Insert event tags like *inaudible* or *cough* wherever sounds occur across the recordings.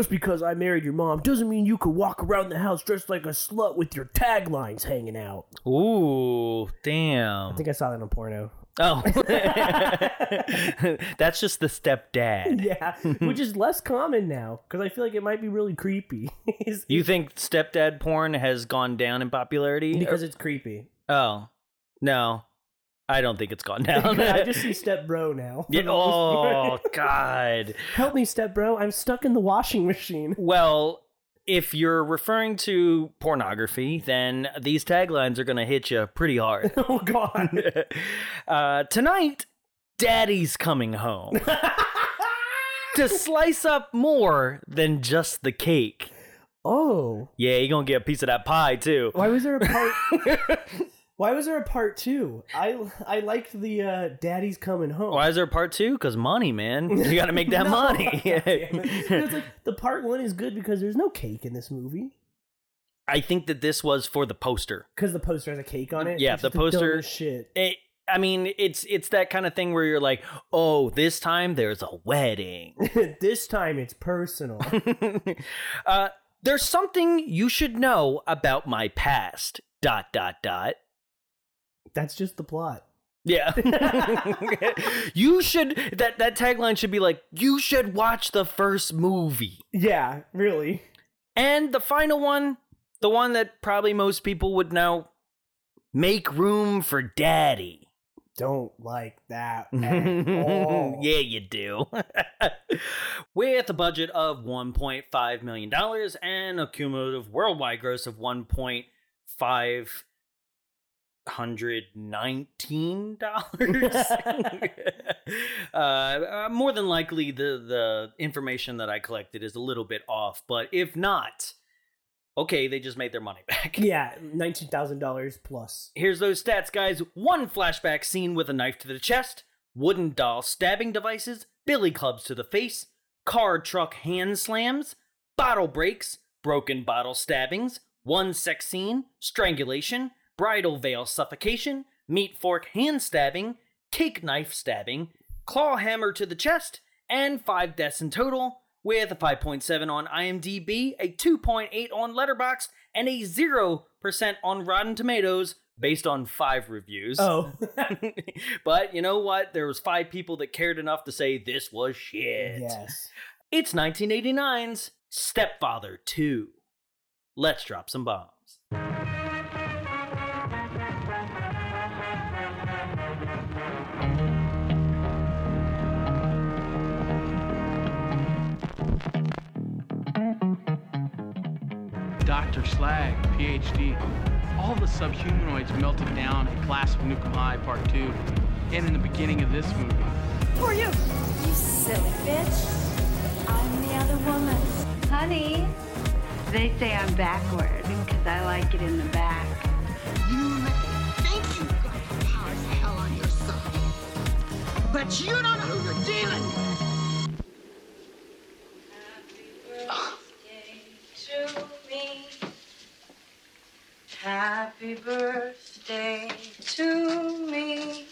Just because I married your mom doesn't mean you could walk around the house dressed like a slut with your taglines hanging out. Ooh, damn. I think I saw that in a porno. Oh, *laughs* *laughs* that's just the stepdad. Yeah, which is less common now because I feel like it might be really creepy. *laughs* You think stepdad porn has gone down in popularity? because it's creepy. oh, no, I don't think it's gone *laughs* down. I *laughs* just see step bro now. Yeah, oh God. *laughs* Help me, step bro. I'm stuck in the washing machine. Well, if you're referring to pornography, then these taglines are gonna hit you pretty hard. Oh god. uh, tonight, Daddy's coming home to slice up more than just the cake. Oh. Yeah, you're gonna get a piece of that pie too. Why was there a part Why was there a part two? I I liked the uh daddy's coming home. Why is there a part two? Because money, man. You gotta make that *laughs* No. money. *laughs* It. *laughs* it's like the part one is good because there's no cake in this movie. I think that this was for the poster. Because the poster has a cake on it. Yeah, the poster- shit. It, I mean, it's it's that kind of thing where you're like, oh, this time there's a wedding. this time it's personal. uh, there's something you should know about my past. Dot dot dot. That's just the plot. Yeah. *laughs* you should that that tagline should be like, you should watch the first movie. Yeah, really. And the final one, the one that probably most people would know, make room for daddy. Don't like that *laughs* yeah, you do. *laughs* With a budget of $1.5 million and a cumulative worldwide gross of $1.5 hundred nineteen dollars. *laughs* uh, more than likely, the the information that I collected is a little bit off, but if not, okay, they just made their money *laughs* back. Yeah, nineteen thousand dollars plus. Here's those stats, guys. One flashback scene with a knife to the chest, wooden doll stabbing devices, billy clubs to the face, car truck hand slams, bottle breaks, broken bottle stabbings, one sex scene, strangulation, bridal veil suffocation, meat fork hand stabbing, cake knife stabbing, claw hammer to the chest, and five deaths in total, with a 5.7 on IMDb, a 2.8 on Letterboxd, and a 0% on Rotten Tomatoes based on five reviews. Oh, *laughs* *laughs* but you know what? There was five people that cared enough to say this was shit. yes. It's 1989's Stepfather 2. Let's drop some bombs. Dr. Slag, PhD. All the subhumanoids melted down in Class of Nuke 'Em High Part 2 and in the beginning of this movie. Who are you? You silly bitch. I'm the other woman. Honey, they say I'm backward because I like it in the back. You may think you've got the powers of hell on your side, but you don't know who you're dealing with. Happy birthday to me.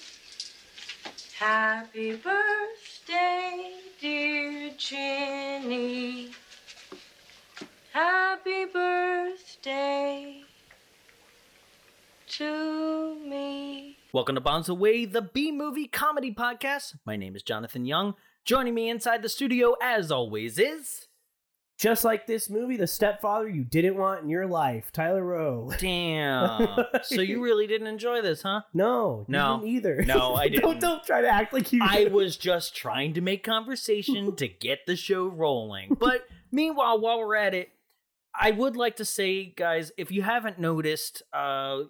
Happy birthday, dear Ginny. Happy birthday to me. Welcome to Bombs Away, the B movie comedy podcast. My name is Jonathan Young. Joining me inside the studio, as always, is. Just like this movie, The Stepfather You Didn't Want in Your Life, Tyler Rowe. *laughs* Damn. so you really didn't enjoy this, huh? No, you No. didn't either. No, *laughs* I don't didn't. don't try to act like you. I did. was just trying to make conversation *laughs* to get the show rolling. But meanwhile, while we're at it, I would like to say, guys, if you haven't noticed, uh,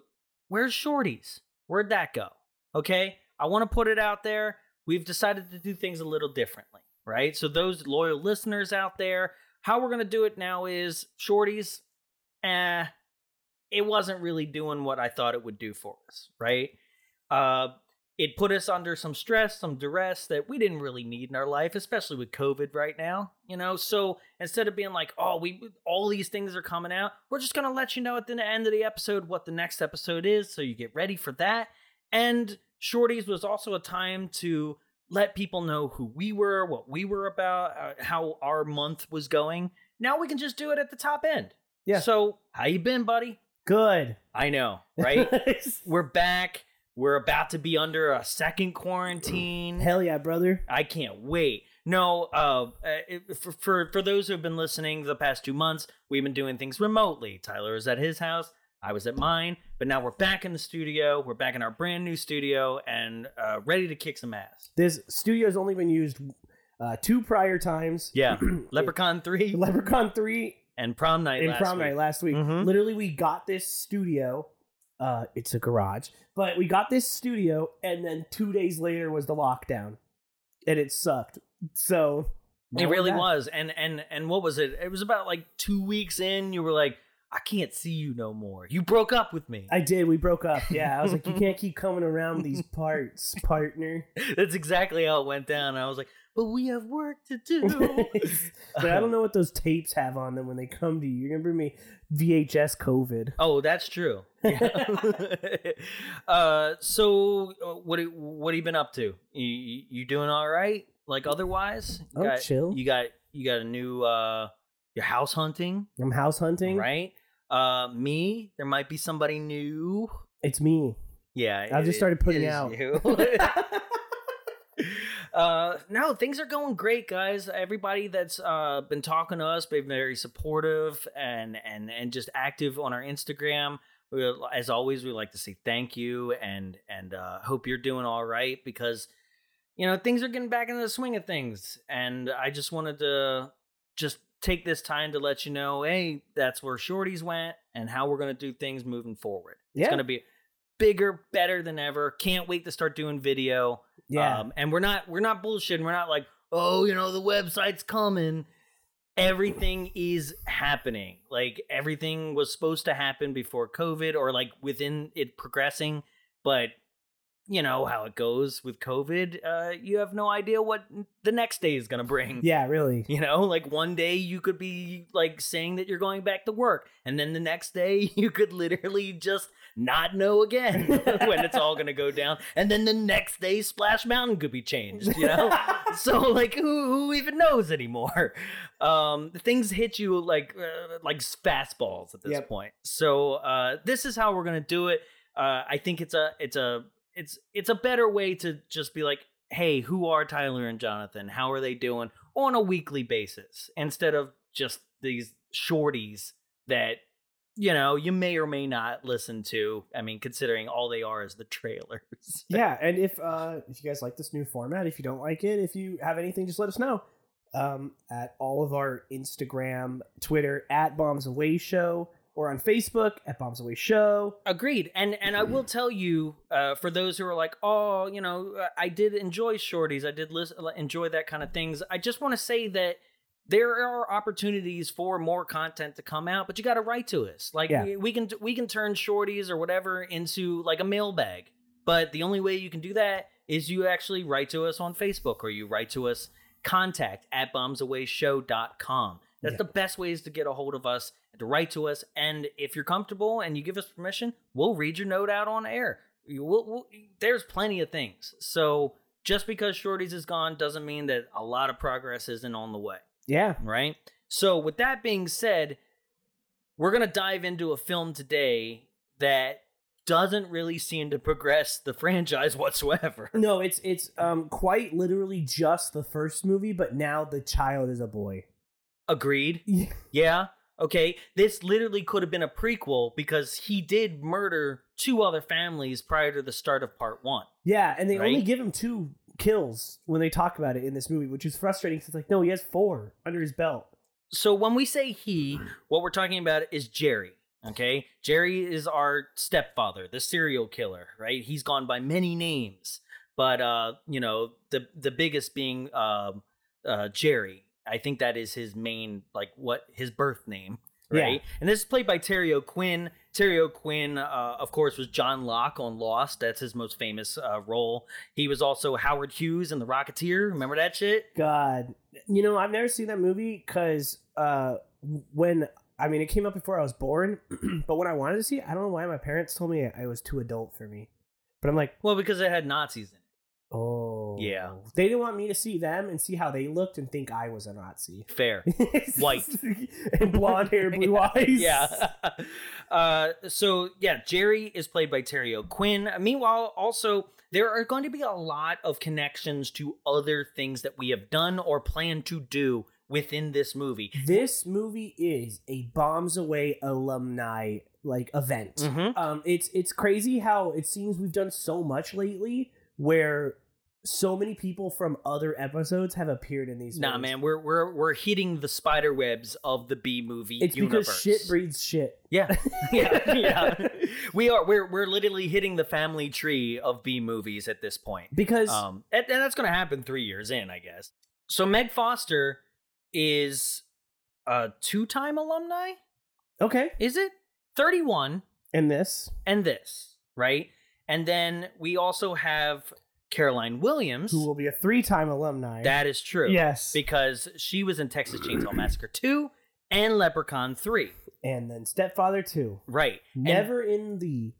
where's Shorties? Where'd that go? Okay, I want to put it out there. We've decided to do things a little differently, right? So those loyal listeners out there, how we're gonna do it now is Shorties. Eh, it wasn't really doing what I thought it would do for us, right? Uh, it put us under some stress, some duress that we didn't really need in our life, especially with COVID right now. You know, so instead of being like, "Oh, we all these things are coming out," we're just gonna let you know at the end of the episode what the next episode is, so you get ready for that. And Shorties was also a time to let people know who we were, what we were about, uh, how our month was going. now we can just do it at the top end. Yeah. So how you been, buddy? Good. I know, *laughs* right? We're back. We're about to be under a second quarantine. Hell yeah, brother. I can't wait. No, uh, uh, it- for, for for those who have been listening the past two months, we've been doing things remotely. Tyler is at his house, I was at mine, but now we're back in the studio. We're back in our brand new studio and uh, ready to kick some ass. This studio's only been used uh, two prior times. Yeah, *clears throat* Leprechaun three Leprechaun 3 and Prom Night. and last prom week. night last week. Mhm. Literally, we got this studio. Uh, it's a garage, but we got this studio, and then two days later was the lockdown, and it sucked. So It really was, and and and what was it? It was about like two weeks in. You were like, I can't see you no more. You broke up with me. I did. We broke up. Yeah, I was like, you *laughs* can't keep coming around these parts, partner. That's exactly how it went down. I was like, but we have work to do. *laughs* but I don't know what those tapes have on them when they come to you. You're gonna bring me VHS COVID. Oh, that's true. *laughs* Uh, so uh, what have- what have you been up to? You, you doing all right? Like otherwise? You I'm got, chill. You got you got a new uh your house hunting, I'm house hunting. right? Uh, me, there might be somebody new. It's me. Yeah, I just started putting out. you. *laughs* *laughs* uh no things are going great guys everybody that's uh been talking to us been very supportive and and and just active on our instagram we, as always we like to say thank you and and uh hope you're doing all right because you know things are getting back into the swing of things and i just wanted to just take this time to let you know hey that's where shorties went and how we're going to do things moving forward it's Yeah. going to be bigger better than ever can't wait to start doing video Yeah. um, and we're not we're not bullshitting. We're not like, oh, you know, the website's coming. Everything is happening. Like everything was supposed to happen before COVID or like within it progressing, but you know how it goes with COVID. Uh, you have no idea what the next day is gonna bring. yeah, really. You know, like one day you could be like saying that you're going back to work, and then the next day *laughs* you could literally just not know again *laughs* when it's all gonna go down. And then the next day Splash Mountain could be changed, you know? *laughs* so like who, who even knows anymore? Um things hit you like uh, like fastballs at this Yep. point. So uh this is how we're gonna do it. Uh I think it's a it's a it's it's a better way to just be like hey, who are Tyler and Jonathan? How are they doing on a weekly basis instead of just these shorties that you know you may or may not listen to. I mean, considering all they are is the trailers. *laughs* yeah, and if uh if you guys like this new format, if you don't like it, if you have anything, just let us know. Um, at all of our Instagram, Twitter at Bombs Away Show, or on Facebook at Bombs Away Show. Agreed. And and I will tell you, uh, for those who are like, oh, you know, I did enjoy shorties. I did listen, enjoy that kind of things. I just want to say that there are opportunities for more content to come out, but you got to write to us. Like Yeah. we, we can we can turn shorties or whatever into like a mailbag. But the only way you can do that is you actually write to us on Facebook or you write to us contact at bombsawayshow.com. That's Yeah. the best ways to get a hold of us to write to us. And if you're comfortable and you give us permission, we'll read your note out on air. You will, we'll, there's plenty of things. So just because Shorties is gone doesn't mean that a lot of progress isn't on the way Yeah, right? So, with that being said, we're going to dive into a film today that doesn't really seem to progress the *laughs* franchise whatsoever. no, it's it's um quite literally just the first movie, but now the child is a boy. Agreed. Yeah. Yeah. Okay. This literally could have been a prequel because he did murder two other families prior to the start of part one. Yeah, and they only give him two kills when they talk about it in this movie, which is frustrating. 'cause it's like, no, he has four under his belt. So when we say he, what we're talking about is Jerry. Okay, Jerry is our stepfather, the serial killer. Right? He's gone by many names, but uh, you know the the biggest being um, uh, Jerry. I think that is his main like what his birth name. Yeah. Right, and this is played by Terry O'Quinn. Terry O'Quinn, uh, of course, was John Locke on Lost. That's his most famous uh, role. He was also Howard Hughes in The Rocketeer. Remember that shit? God, you know, I've never seen that movie because uh, when I mean, it came up before I was born, *clears throat* but when I wanted to see it, I don't know why my parents told me I was too adult for me. But I'm like, Well, because it had Nazis in it. Oh, Yeah. They didn't want me to see them and see how they looked and think I was a Nazi. Fair. *laughs* White. and blonde hair, *laughs* blue eyes. yeah. *laughs* uh, so yeah, Jerry is played by Terry O'Quinn. Meanwhile, also there are going to be a lot of connections to other things that we have done or plan to do within this movie. This movie is a bombs away alumni like event. Mhm. Um, it's it's crazy how it seems we've done so much lately where so many people from other episodes have appeared in these. Nah, movies. man, we're we're we're hitting the spider webs of the B movie It's universe. because shit breeds shit. Yeah, *laughs* yeah, yeah. We are we're we're literally hitting the family tree of B movies at this point. Because Um, and, and that's going to happen three years in, I guess. So Meg Foster is a two-time alumni. okay, Is it thirty-one and this and this right? And then we also have Caroline Williams. who will be a three-time alumni. that is true. yes, because she was in Texas Chainsaw Massacre two and Leprechaun three. and then Stepfather two. Right. And- Never in the.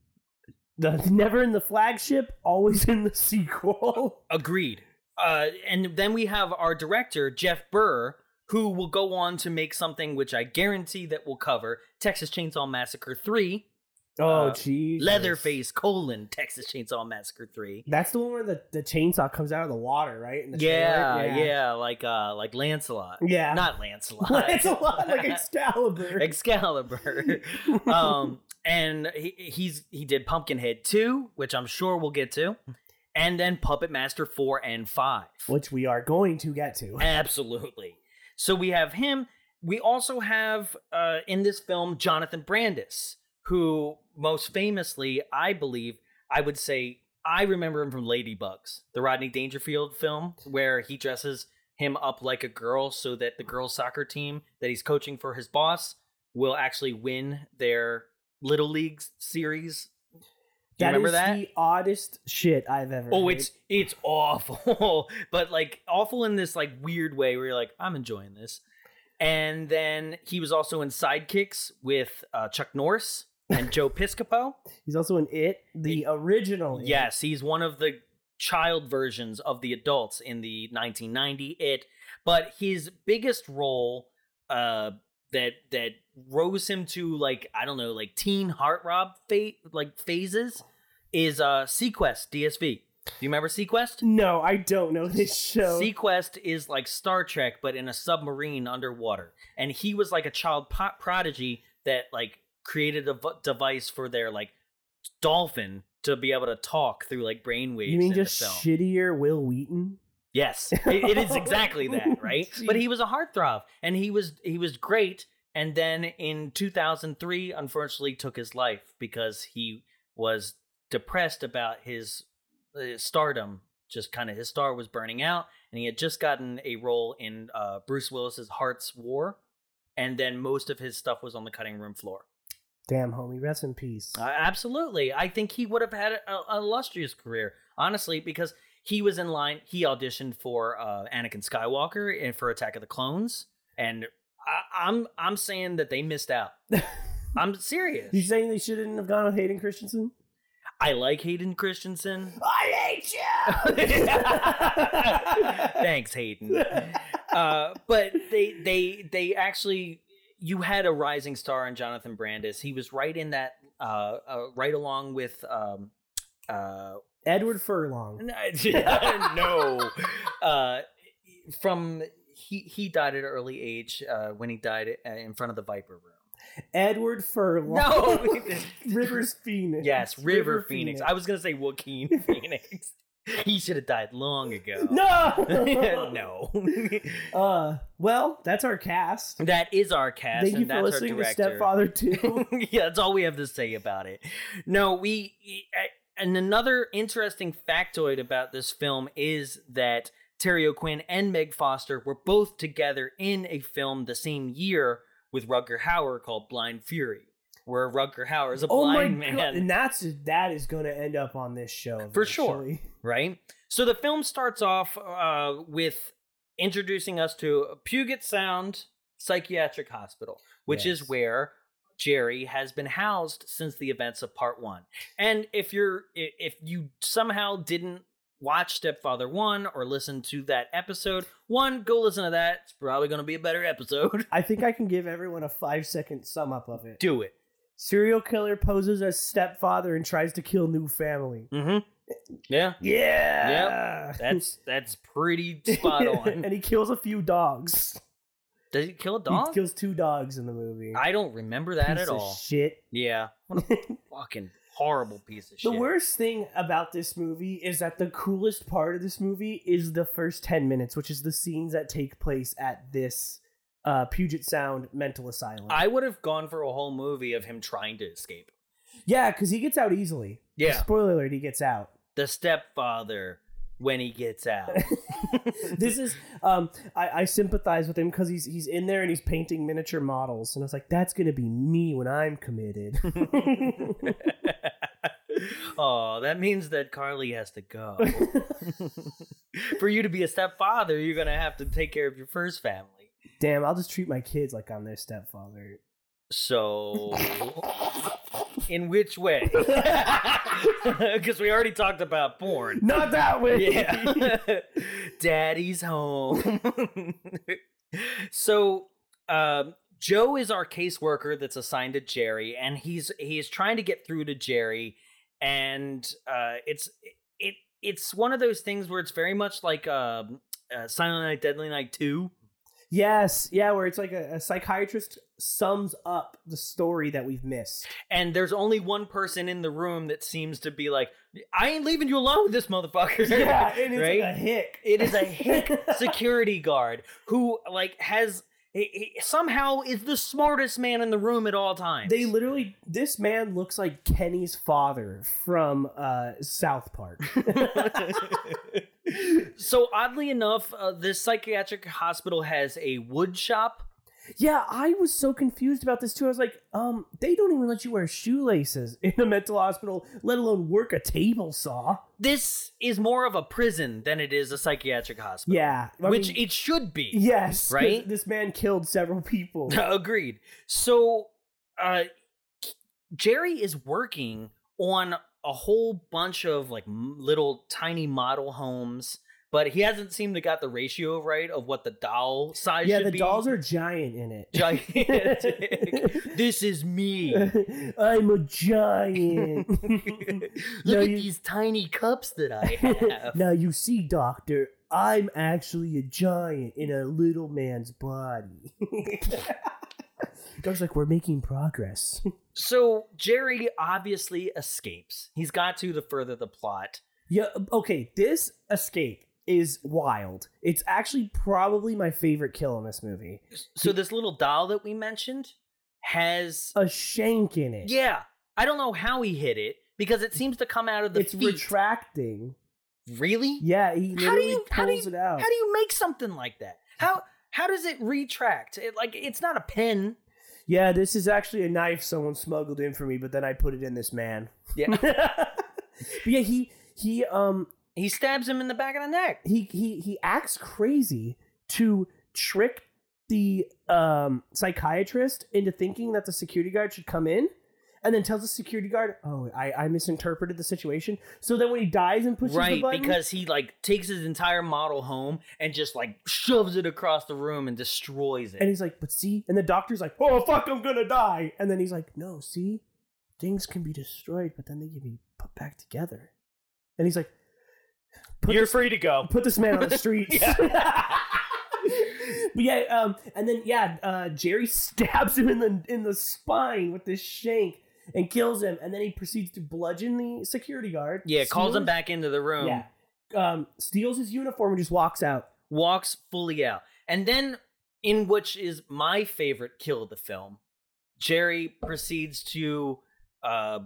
The, never in the flagship, always in the sequel. *laughs* Agreed. Uh, and then we have our director, Jeff Burr, who will go on to make something which I guarantee that we'll cover Texas Chainsaw Massacre 3, Oh, Uh, jeez. Leatherface colon Texas Chainsaw Massacre 3. That's the one where the, the chainsaw comes out of the water, right? In the Yeah, trailer? yeah, like uh like Lancelot. Yeah. Not *laughs* Lancelot. It's a lot like *laughs* Excalibur. Excalibur. *laughs* um and he, he's he did Pumpkinhead 2, which I'm sure we'll get to. And then Puppet Master 4 and 5. which we are going to get to. Absolutely. So we have him. We also have uh, in this film Jonathan Brandis, who most famously, I believe, I would say, I remember him from Ladybugs, the Rodney Dangerfield film, where he dresses him up like a girl so that the girls' soccer team that he's coaching for his boss will actually win their Little League series. Do you That remember is that? the oddest shit I've ever. Oh, heard. it's it's awful, *laughs* but like awful in this like weird way where you're like, I'm enjoying this. And then he was also in Sidekicks with uh, Chuck Norris and Joe Piscopo. he's also in it, the original. It. Yes, he's one of the child versions of the adults in the 1990 It. But his biggest role uh, that that rose him to like I don't know like teen heartthrob fa- like phases is uh, seaQuest DSV. Do you remember seaQuest? No, I don't know this show. seaQuest is like Star Trek, but in a submarine underwater. And he was like a child prodigy that like created a v- device for their like dolphin to be able to talk through like brainwaves. you mean in just shittier Wil Wheaton? Yes, *laughs* it, it is exactly that, right? But he was a heartthrob, and he was he was great. And then in 2003, unfortunately, took his life because he was depressed about his uh, stardom. Just kind of his star was burning out, and he had just gotten a role in uh, Bruce Willis's Hart's War, and then most of his stuff was on the cutting room floor. Damn, homie, rest in peace. Uh, absolutely. I think he would have had a, a illustrious career, honestly, because he was in line. He auditioned for uh, Anakin Skywalker and for Attack of the Clones, and I, I'm I'm saying that they missed out. *laughs* I'm serious. you saying they shouldn't have gone with Hayden Christensen? I like Hayden Christensen. I hate you. *laughs* Thanks, Hayden. *laughs* Uh, but they they they actually you had a rising star in Jonathan Brandis. He was right in that uh, uh right along with um uh Edward Furlong. *laughs* no. Uh, from he he died at an early age uh, when he died uh, in front of the Viper Room. Edward Furlong. No. *laughs* Rivers Phoenix. Yes, River, Phoenix. I was gonna say Joaquin Phoenix. *laughs* he should have died long ago. *laughs* No. *laughs* no. Uh, well, that's our cast. that is our cast, Thank you for that's listening our to. Stepfather 2. yeah, that's all we have to say about it. No, we and another interesting factoid about this film is that Terry O'Quinn and Meg Foster were both together in a film the same year with Rutger Hauer called Blind Fury, where Rutger Hauer is a oh my blind god. man. And that's that is going to end up on this show. For sure. *laughs* right? So the film starts off uh, with introducing us to Puget Sound Psychiatric Hospital, which is where Jerry has been housed since the events of part one. And if you're if you somehow didn't watch Stepfather 1 or listen to that episode, one, go listen to that. It's probably going to be a better episode. *laughs* I think I can give everyone a five second sum up of it. Do it. Serial killer poses as stepfather and tries to kill new family. Mm-hmm. Yeah. Yeah. *laughs* That's that's pretty spot *laughs* on. and he kills a few dogs. Does he kill a dog? He kills two dogs in the movie. I don't remember that Piece at of all. Shit. Yeah. What a *laughs* fucking horrible piece of The shit. The worst thing about this movie is that the coolest part of this movie is the first 10 minutes, which is the scenes that take place at this uh, Puget Sound mental asylum. I would have gone for a whole movie of him trying to escape. yeah, because he gets out easily. Yeah. Spoiler alert, he gets out. The stepfather when he gets out. *laughs* *laughs* this is um I, I sympathize with him because he's he's in there and he's painting miniature models and I was like that's gonna be me when I'm committed. *laughs* oh, that means that Carly has to go. For you to be a stepfather, you're gonna have to take care of your first family. Damn, I'll just treat my kids like I'm their stepfather. So, in which way? *laughs* Because we already talked about porn. Not that way. Yeah. *laughs* Daddy's home. so, um, Joe is our caseworker that's assigned to Jerry, and he's he's trying to get through to Jerry, and uh, it's it it's one of those things where it's very much like um, uh, Silent Night, Deadly Night Two. Yes, yeah, where it's like a, a psychiatrist sums up the story that we've missed. and there's only one person in the room that seems to be like, I ain't leaving you alone with this motherfucker. *laughs* Yeah, and it's right? a hick. it is a hick *laughs* security guard who like has he- he somehow is the smartest man in the room at all times. They literally, this man looks like Kenny's father from uh, South Park. *laughs* so oddly enough, uh, this psychiatric hospital has a wood shop. yeah, I was so confused about this too. I was like, um, they don't even let you wear shoelaces in a mental hospital, let alone work a table saw. This is more of a prison than it is a psychiatric hospital. Yeah, I which mean, it should be. Yes. right? This man killed several people. *laughs* Agreed. So, uh, Jerry is working on a whole bunch of like little tiny model homes, but he hasn't seemed to got the ratio right of what the doll size yeah, the be. dolls are giant in it. Giant. *laughs* this is me. *laughs* I'm a giant. *laughs* Look No, at you- these tiny cups that I have. now you see, Doctor, I'm actually a giant in a little man's body. Doc's like, we're making progress. *laughs* So Jerry obviously escapes. He's got to the further the plot. yeah, uh, okay, this escape is wild. It's actually probably my favorite kill in this movie. So this little doll that we mentioned has A shank in it. Yeah, I don't know how he hit it because it seems to come out of the it's feet. retracting. really? Yeah, he How do literally you how do you, it out. how do you make something like that? How how does it retract? It, like it's not a pen. Yeah, this is actually a knife someone smuggled in for me, but then I put it in this man. Yeah. *laughs* but yeah, he he um he stabs him in the back of the neck. he he he acts crazy to trick the um psychiatrist into thinking that the security guard should come in and then tells the security guard oh i i misinterpreted the situation so then when he dies and pushes the Right, button because he like takes his entire model home and just like shoves it across the room and destroys it. and he's like but see and the doctor's like oh fuck i'm gonna die and then he's like no see things can be destroyed but then they can be put back together and he's like You're this- free to go. *laughs* put this man on the streets. *laughs* *laughs* but yeah, um, and then yeah, uh, Jerry stabs him in the in the spine with this shank and kills him, and then he proceeds to bludgeon the security guard. Yeah, calls him back into the room. Yeah, um, steals his uniform and just walks out. walks fully out. And then, in which is my favorite kill of the film, Jerry proceeds to uh,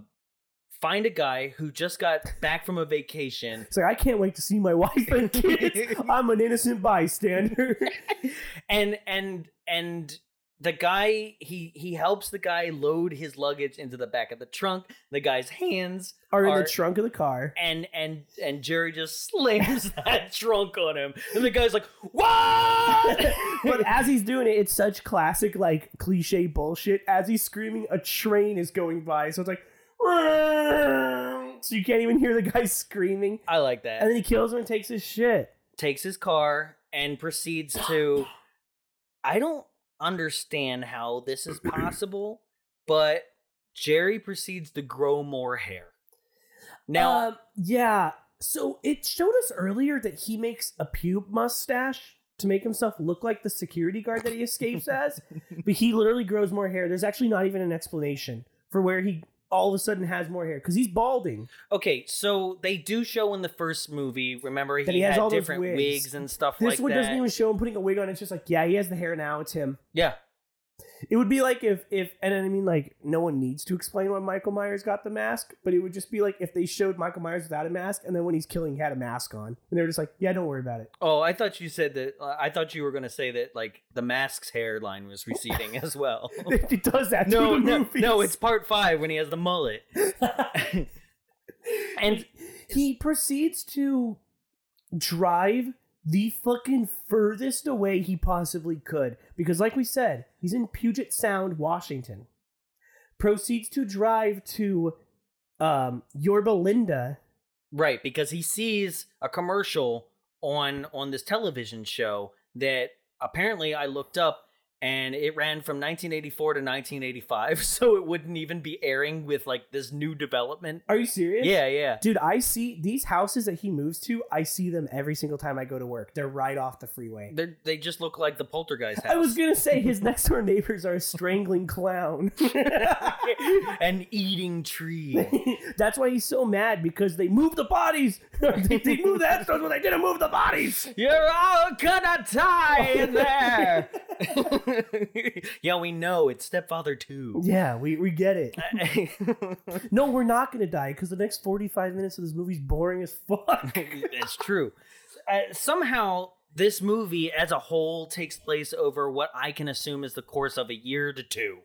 find a guy who just got back from a vacation. It's like I can't wait to see my *laughs* wife and kids. *laughs* I'm an innocent bystander. *laughs* and and and the guy he he helps the guy load his luggage into the back of the trunk. The guy's hands Are in the trunk of the car. and and and Jerry just slams *laughs* that trunk on him, and the guy's like, "What?" *laughs* but as he's doing it, it's such classic, like cliche bullshit. As he's screaming, a train is going by, so it's like, *laughs* so you can't even hear the guy screaming. I like that. And then he kills him and takes his shit. takes his car and proceeds to I don't understand how this is *clears throat* possible, but Jerry proceeds to grow more hair. Now, Um, yeah. So it showed us earlier that he makes a pube mustache to make himself look like the security guard that he escapes as, but he literally grows more hair. There's actually not even an explanation for where he all of a sudden has more hair because he's balding. okay, so they do show in the first movie, remember he, That he has had all those different wigs. wigs. and stuff This like one that. doesn't even show him putting a wig on. It's just like, yeah, he has the hair now. It's him. yeah. It would be like if if and I mean like no one needs to explain why Michael Myers got the mask, but it would just be like if they showed Michael Myers without a mask and then when he's killing he had a mask on and they were just like, yeah, don't worry about it. Oh, I thought you said that uh, I thought you were going to say that like the mask's hairline was receding *laughs* as well. *laughs* it does that. no, the no, no, it's part 5 when he has the mullet. *laughs* and he proceeds to drive the fucking furthest away he possibly could because like we said he's in puget sound washington. Proceeds to drive to um yorba linda. Right, because he sees a commercial on on this television show that apparently I looked up and it ran from 1984 to 1985, *laughs* so it wouldn't even be airing with like this new development. are you serious Yeah, yeah. dude i see these houses that he moves to i see them every single time i go to work they're right off the freeway They they just look like the poltergeist house. i was gonna say his *laughs* next door neighbors are a strangling clown *laughs* an eating tree. That's why he's so mad because they moved the bodies. they, they moved the headstones, but they didn't move the bodies. You're all gonna die in there. *laughs* yeah, we know it's stepfather too. Yeah, we, we get it. *laughs* No, we're not gonna die because the next forty five minutes of this movie's boring as fuck. *laughs* That's true. Uh, somehow, this movie as a whole takes place over what I can assume is the course of a year to two.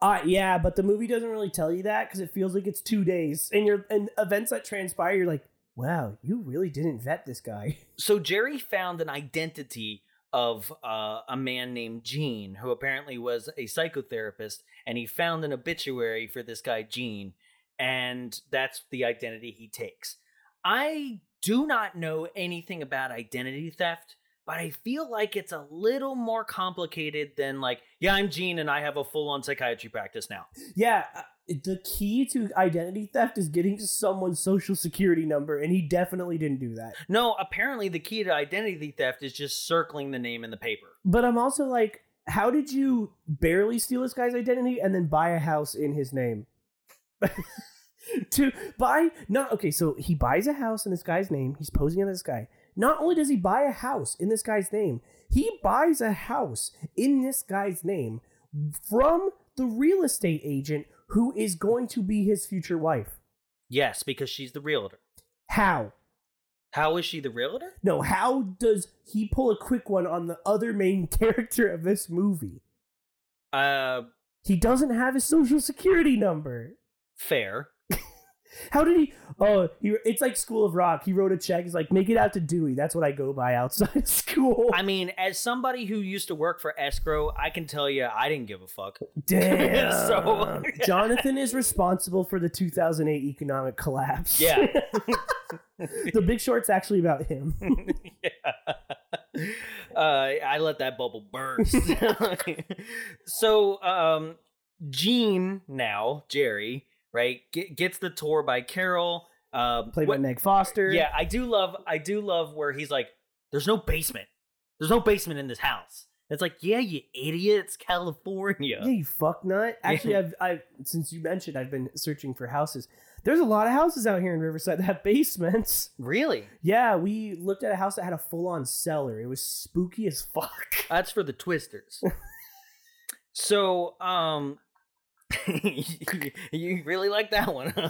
Uh yeah, but the movie doesn't really tell you that because it feels like it's two days, and you're and events that transpire, you're like, wow, you really didn't vet this guy. So Jerry found an identity of uh, a man named Gene, who apparently was a psychotherapist, and he found an obituary for this guy Gene, and that's the identity he takes. I do not know anything about identity theft, but I feel like it's a little more complicated than like, yeah, I'm Gene and I have a full-on psychiatry practice now. Yeah, uh, the key to identity theft is getting to someone's social security number, and he definitely didn't do that. No, apparently the key to identity theft is just circling the name in the paper. But I'm also like, how did you barely steal this guy's identity and then buy a house in his name? *laughs* to buy not okay, so he buys a house in this guy's name. He's posing as this guy. Not only does he buy a house in this guy's name, he buys a house in this guy's name from the real estate agent who is going to be his future wife. Yes, because she's the realtor. How? How is she the realtor? No, how does he pull a quick one on the other main *laughs* character of this movie? Uh, He doesn't have his social security number. fair. How did he? Oh, he, it's like School of Rock. He wrote a check. He's like, make it out to Dewey. That's what I go by outside *laughs* of school. I mean, as somebody who used to work for escrow, I can tell you I didn't give a fuck. *laughs* Damn. So- *laughs* Jonathan is responsible for the 2008 economic collapse. Yeah. the Big Short's actually about him. yeah. Uh, I let that bubble burst. so, um, Gene now, Jerry, right, get, gets the tour by Carol. Um, Played what- by Meg Foster. Yeah, I do love I do love where he's like, There's no basement. There's no basement in this house. It's like, yeah, you idiots, California. Yeah, you fuck nut. Actually, I've, I since you mentioned, I've been searching for houses. There's a lot of houses out here in Riverside *laughs* that have basements. Really? Yeah, we looked at a house that had a full-on cellar. It was spooky as fuck. That's for the twisters. *laughs* so, um *laughs* you really like that one, huh?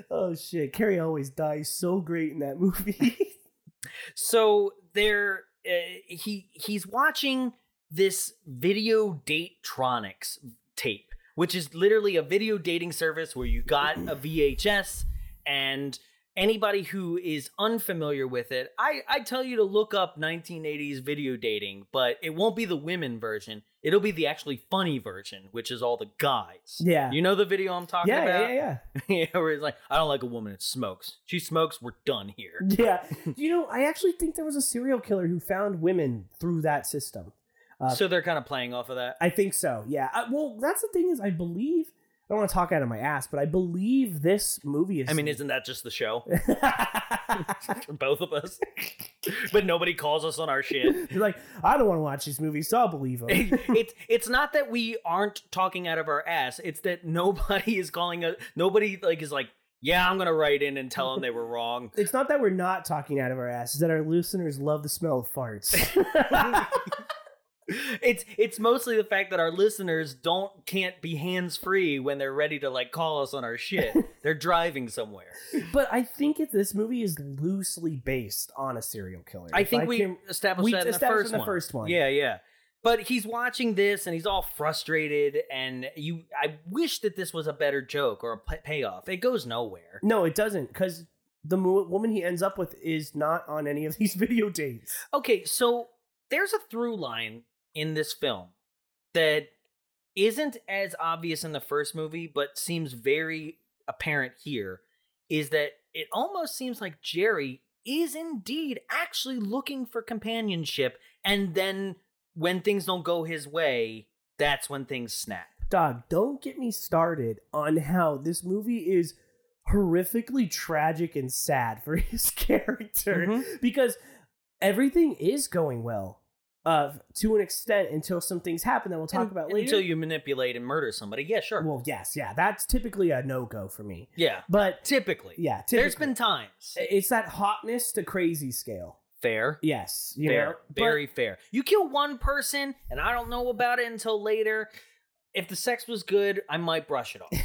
*laughs* oh shit, Carrie always dies so great in that movie. *laughs* so there uh, he he's watching this video datetronics tape which is literally a video dating service where you got a vhs and anybody who is unfamiliar with it, I, I tell you to look up 1980s video dating, but it won't be the women version. It'll be the actually funny version, which is all the guys. Yeah. You know the video I'm talking Yeah, about? yeah, yeah, *laughs* yeah. where it's like, I don't like a woman that smokes. She smokes, we're done here. *laughs* yeah. *laughs* you know, I actually think there was a serial killer who found women through that system. Uh, so they're kind of playing off of that. I think so. Yeah. I, well, that's the thing is, I believe. I don't want to talk out of my ass, but I believe this movie is. I mean, isn't that just the show *laughs* for both of us? but nobody calls us on our shit. You're like, I don't want to watch these movies, so I'll believe them. *laughs* it's it's not that we aren't talking out of our ass. It's that nobody *laughs* is calling us. Nobody like is like, yeah, I'm gonna write in and tell them they were wrong. it's not that we're not talking out of our ass; it's that our listeners love the smell of farts. It's it's mostly the fact that our listeners don't can't be hands free when they're ready to like call us on our shit. *laughs* they're driving somewhere. but I think it, this movie is loosely based on a serial killer. I If think we can- established we that in the first in the one. first one. Yeah, yeah. But he's watching this and he's all frustrated, and you. I wish that this was a better joke or a pay- payoff. It goes nowhere. No, it doesn't, because the mo- woman he ends up with is not on any of these *laughs* video dates. Okay, so there's a through line in this film that isn't as obvious in the first movie, but seems very apparent here. Is that it almost seems like Jerry is indeed actually looking for companionship, and then when things don't go his way, that's when things snap. Dog, don't get me started on how this movie is horrifically tragic and sad for *laughs* his character Mhm. because everything is going well uh to an extent until some things happen that we'll talk And- about later. Until you manipulate and murder somebody. Yeah, sure. well, yes, yeah, that's typically a no-go for me. yeah. But Typically. yeah, there's been times. it's that hotness to crazy scale. Fair. Yes, fair. know, but- Very fair. You kill one person and I don't know about it until later. If the sex was good, I might brush it off. *laughs*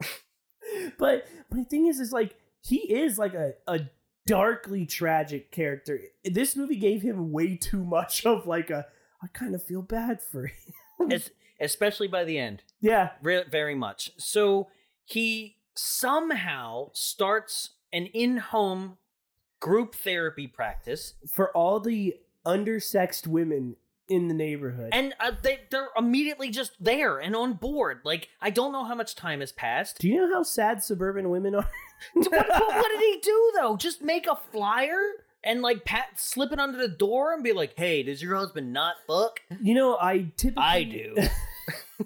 *laughs* but but the thing is is like he is like a, a darkly tragic character this movie gave him way too much of like a i kind of feel bad for him Es- especially by the end. yeah Re- very much. So he somehow starts an in home group therapy practice. for all the undersexed women in the neighborhood And uh, they, they're immediately just there and on board. Like, I don't know how much time has passed. do you know how sad suburban women are *laughs* what, what, did he do though? Just make a flyer and like pat slip it under the door and be like, "Hey, does your husband not fuck?" you know i typically I do.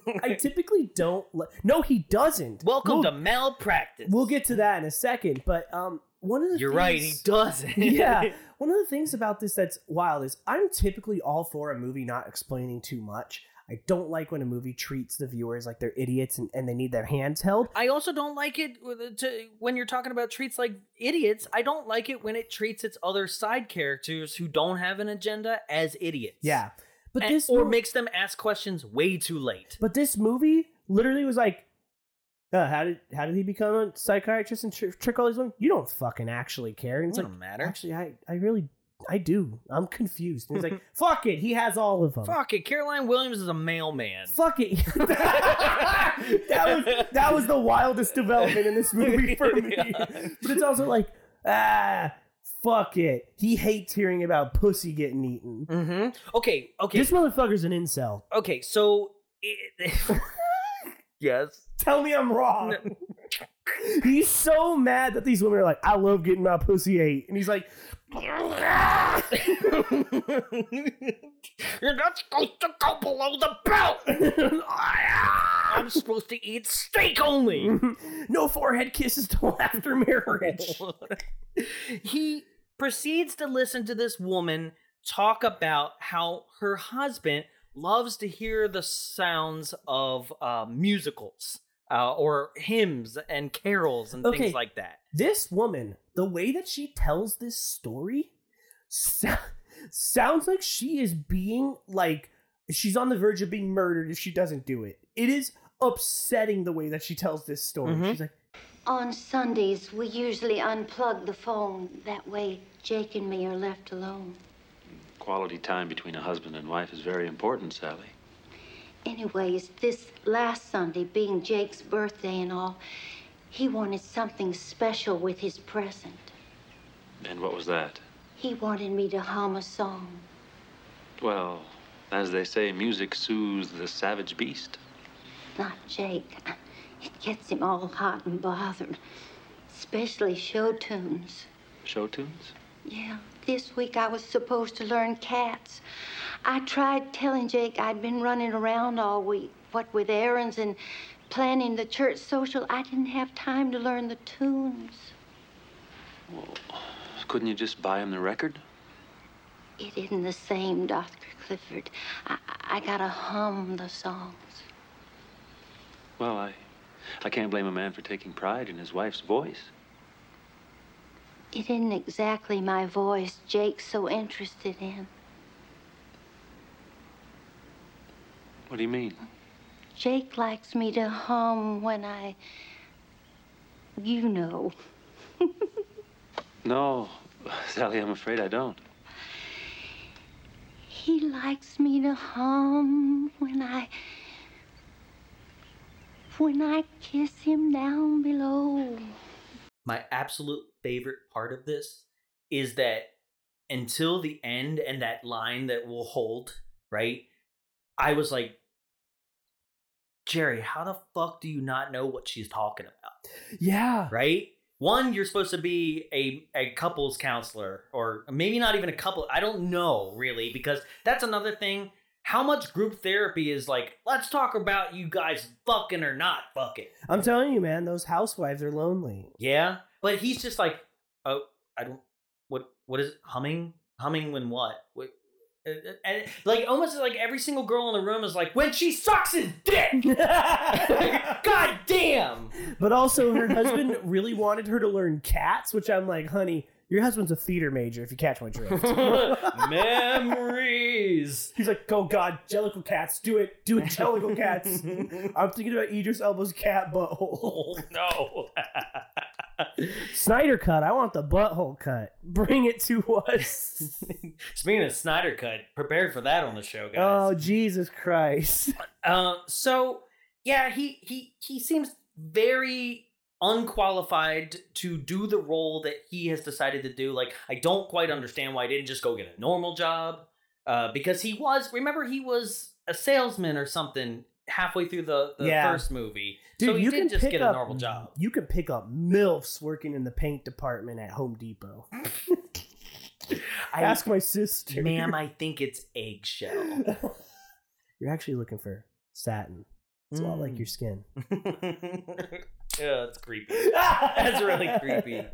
*laughs* i typically don't li- no he doesn't Welcome we'll, to malpractice. we'll get to that in a second but um one of the You're right. He doesn't. *laughs* yeah. One of the things about this that's wild is I'm typically all for a movie not explaining too much. I don't like when a movie treats the viewers like they're idiots and, and they need their hands held. I also don't like it to, when you're talking about treats like idiots. I don't like it when it treats its other side characters who don't have an agenda as idiots. Yeah. But And- this or makes them ask questions way too late. but this movie literally was like uh, how did how did he become a psychiatrist and tr- trick all these women? You don't fucking actually care. And it's Doesn't like, matter. Actually, I I really I do. I'm confused. And he's like, *laughs* fuck it. He has all of them. Fuck it. Caroline Williams is a mailman. Fuck it. *laughs* that was that was the wildest development in this *laughs* movie for me. But it's also like, ah, fuck it. He hates hearing about pussy getting eaten. Mm-hmm. Okay. Okay. This motherfucker's an incel. okay. So. It, yes. Tell me I'm wrong. he's so mad that these women are like, I love getting my pussy ate. And he's like, You're not supposed to go below the belt. I'm supposed to eat steak only. no forehead kisses till after marriage. *laughs* he proceeds to listen to this woman talk about how her husband loves to hear the sounds of uh, musicals uh, or hymns and carols and Okay. things like that. this woman, the way that she tells this story, so- *laughs* sounds like she is being like she's on the verge of being murdered if she doesn't do it. It is upsetting the way that she tells this story. Mhm. She's like, On Sundays, we usually unplug the phone. That way, Jake and me are left alone. Quality time between a husband and wife is very important, Sally. Anyways, this last Sunday, being Jake's birthday and all, He wanted something special with his present. And what was that? He wanted me to hum a song. Well, as they say, music soothes the savage beast. Not Jake. It gets him all hot and bothered. Especially show tunes. Show tunes? Yeah, this week I was supposed to learn cats. I tried telling Jake I'd been running around all week, what with errands and planning the church social. I didn't have time to learn the tunes. Well, Couldn't you just buy him the record? It isn't the same, Dr. Clifford. I, I gotta hum the songs. Well, I, I can't blame a man for taking pride in his wife's voice. It isn't exactly my voice Jake's so interested in. What do you mean? Jake likes me to hum when I. You know. *laughs* No, Sally, I'm afraid I don't. He likes me to hum when I. When I kiss him down below. my absolute favorite part of this is that until the end and that line that will hold, right? I was like, Jerry, how the fuck do you not know what she's talking about? Yeah. Right? One, you're supposed to be a, a couples counselor, or maybe not even a couple. I don't know really, because that's another thing. How much group therapy is like, let's talk about you guys fucking or not fucking. I'm telling you, man, those housewives are lonely. Yeah, but he's just like, oh, I don't. What? What is it? humming? Humming when what? what uh, uh, and like almost like every single girl in the room is like when she sucks his dick. *laughs* God damn. But also, her husband really wanted her to learn cats, which I'm like, honey, your husband's a theater major, if you catch my drift. *laughs* Memories. He's like, oh God, Jellicle cats, do it, do it, Jellicle cats. *laughs* I'm thinking about Idris Elba's cat butthole. Oh no. Snyder cut, I want the butthole cut. Bring it to us. *laughs* Speaking of Snyder cut, prepared for that on the show, guys. oh Jesus Christ. Uh, *laughs* so yeah, he he he seems very unqualified to do the role that he has decided to do. Like, I don't quite understand why he didn't just go get a normal job. Uh, because he was, remember, he was a salesman or something halfway through the, the Yeah. first movie. Dude, so he you did can just get up, a normal job. You can pick up MILFs working in the paint department at Home Depot. I, Ask my sister. ma'am, I think it's eggshell. *laughs* You're actually looking for satin. It's a lot like Mm. your skin. *laughs* yeah, that's creepy. *laughs* That's really creepy.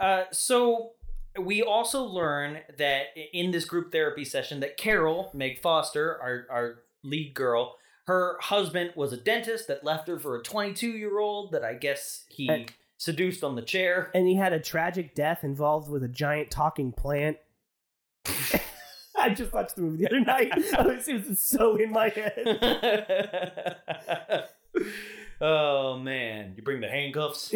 Uh, so we also learn that in this group therapy session that Carol, Meg Foster, our our lead girl, her husband was a dentist that left her for a 22 year old that I guess he And- seduced on the chair. And he had a tragic death involved with a giant talking plant. *laughs* I just watched the movie the other night. *laughs* it was so in my head. *laughs* oh man, you bring the handcuffs.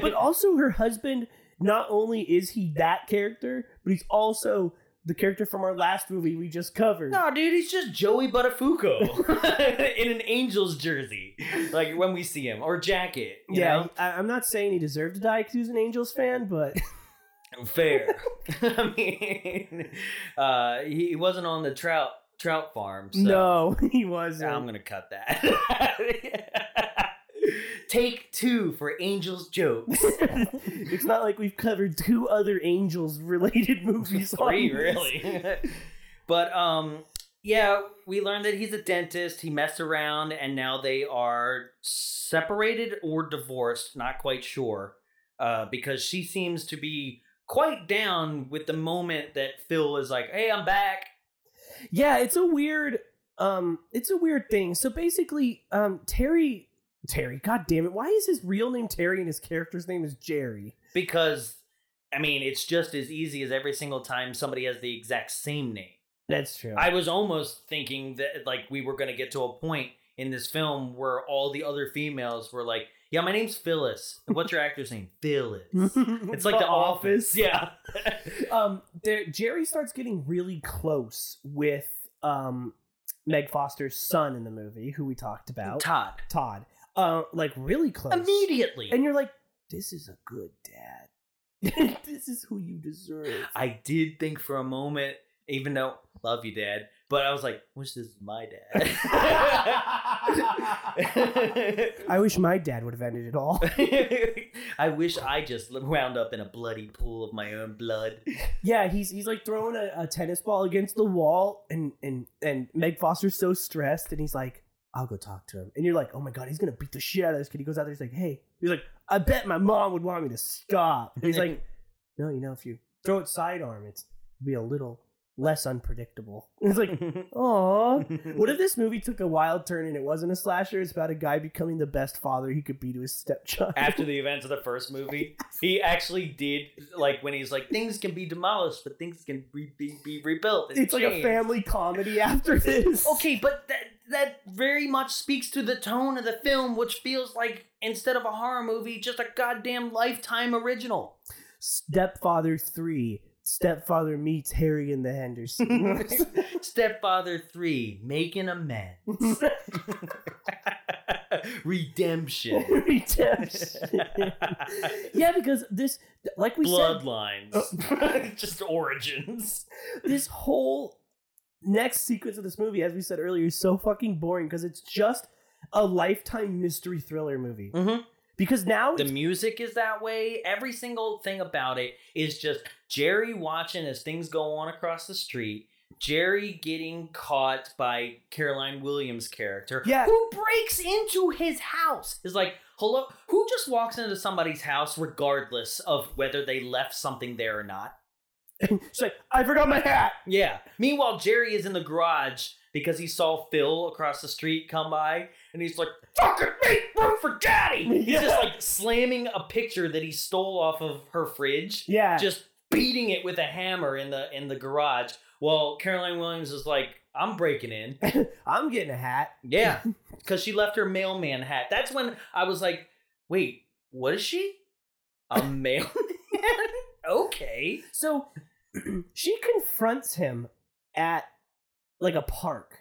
but also, her husband, not only is he that character, but he's also the character from our last movie we just covered. No, dude, he's just Joey Buttafuoco *laughs* in an Angels jersey, like when we see him, or jacket. You yeah, know? I, I'm not saying he deserved to die because he was an Angels fan, but *laughs* *laughs* fair. I mean, uh, he he wasn't on the trout trout farm. So no, he wasn't. I'm gonna cut that. Take two for Angels jokes. *laughs* it's not like we've covered two other Angels related *laughs* movies. Three, really. *laughs* but um, yeah, we learned that he's a dentist. He messed around, and now they are separated or divorced. Not quite sure, uh, because she seems to be quite down with the moment that Phil is like, "Hey, I'm back." Yeah, it's a weird um it's a weird thing. So basically, um Terry Terry, god damn it, why is his real name Terry and his character's name is Jerry? Because, I mean, it's just as easy as every single time somebody has the exact same name. That's true. I was almost thinking that like we were going to get to a point in this film where all the other females were like, "Yeah, my name's Phyllis. What's your actor's name? *laughs* Phyllis." It's like the, office. Yeah. *laughs* um there Jerry starts getting really close with um Meg Foster's son in the movie, who we talked about, Todd. Todd, uh, like really close Immediately. and you're like, this is a good dad. *laughs* this is who you deserve. I did think for a moment, even though love you, Dad, but I was like, wish this was my dad. *laughs* *laughs* I wish my dad would have ended it all. I wish I just wound up in a bloody pool of my own blood. yeah, he's he's like throwing a, a tennis ball against the wall, and and and Meg Foster's so stressed, and he's like, "I'll go talk to him." And you're like, "Oh my god, he's gonna beat the shit out of this kid." He goes out there, he's like, "Hey," he's like, "I bet my mom would want me to stop." And he's *laughs* like, "No, you know, if you throw it sidearm, it's be a little less unpredictable." *laughs* It's like, oh, What if *laughs* this movie took a wild turn and it wasn't a slasher? It's about a guy becoming the best father he could be to his stepchild. After *laughs* the events of the first movie, he actually did like when he's like, things can be demolished, but things can re- be, be rebuilt. and it's like a family comedy after this. Okay, but that that very much speaks to the tone of the film, which feels like instead of a horror movie, just a goddamn lifetime original. Stepfather 3. Stepfather meets Harry and the Hendersons. *laughs* *laughs* Stepfather three, making amends. *laughs* Redemption. Redemption. yeah, because this, like we said Bloodlines. just origins. this whole next sequence of this movie, as we said earlier, is so fucking boring because it's just a lifetime mystery thriller movie. Mm-hmm. Because now, The music is that way. Every single thing about it is just Jerry watching as things go on across the street. Jerry getting caught by Caroline Williams' character, Yeah. who breaks into his house. Is like, hello, who just walks into somebody's house regardless of whether they left something there or not? *laughs* she's like, I forgot my hat. Yeah. Meanwhile, Jerry is in the garage because he saw Phil across the street come by, and he's like, "Fucking make room for Daddy!" *laughs* He's Yeah. just like slamming a picture that he stole off of her fridge, Yeah. just beating it with a hammer in the in the garage. While Caroline Williams is like, "I'm breaking in." *laughs* I'm getting a hat. Yeah, *laughs* because she left her mailman hat. That's when I was like, "Wait, what is she? A mailman?" okay. So *clears throat* she confronts him at like a park.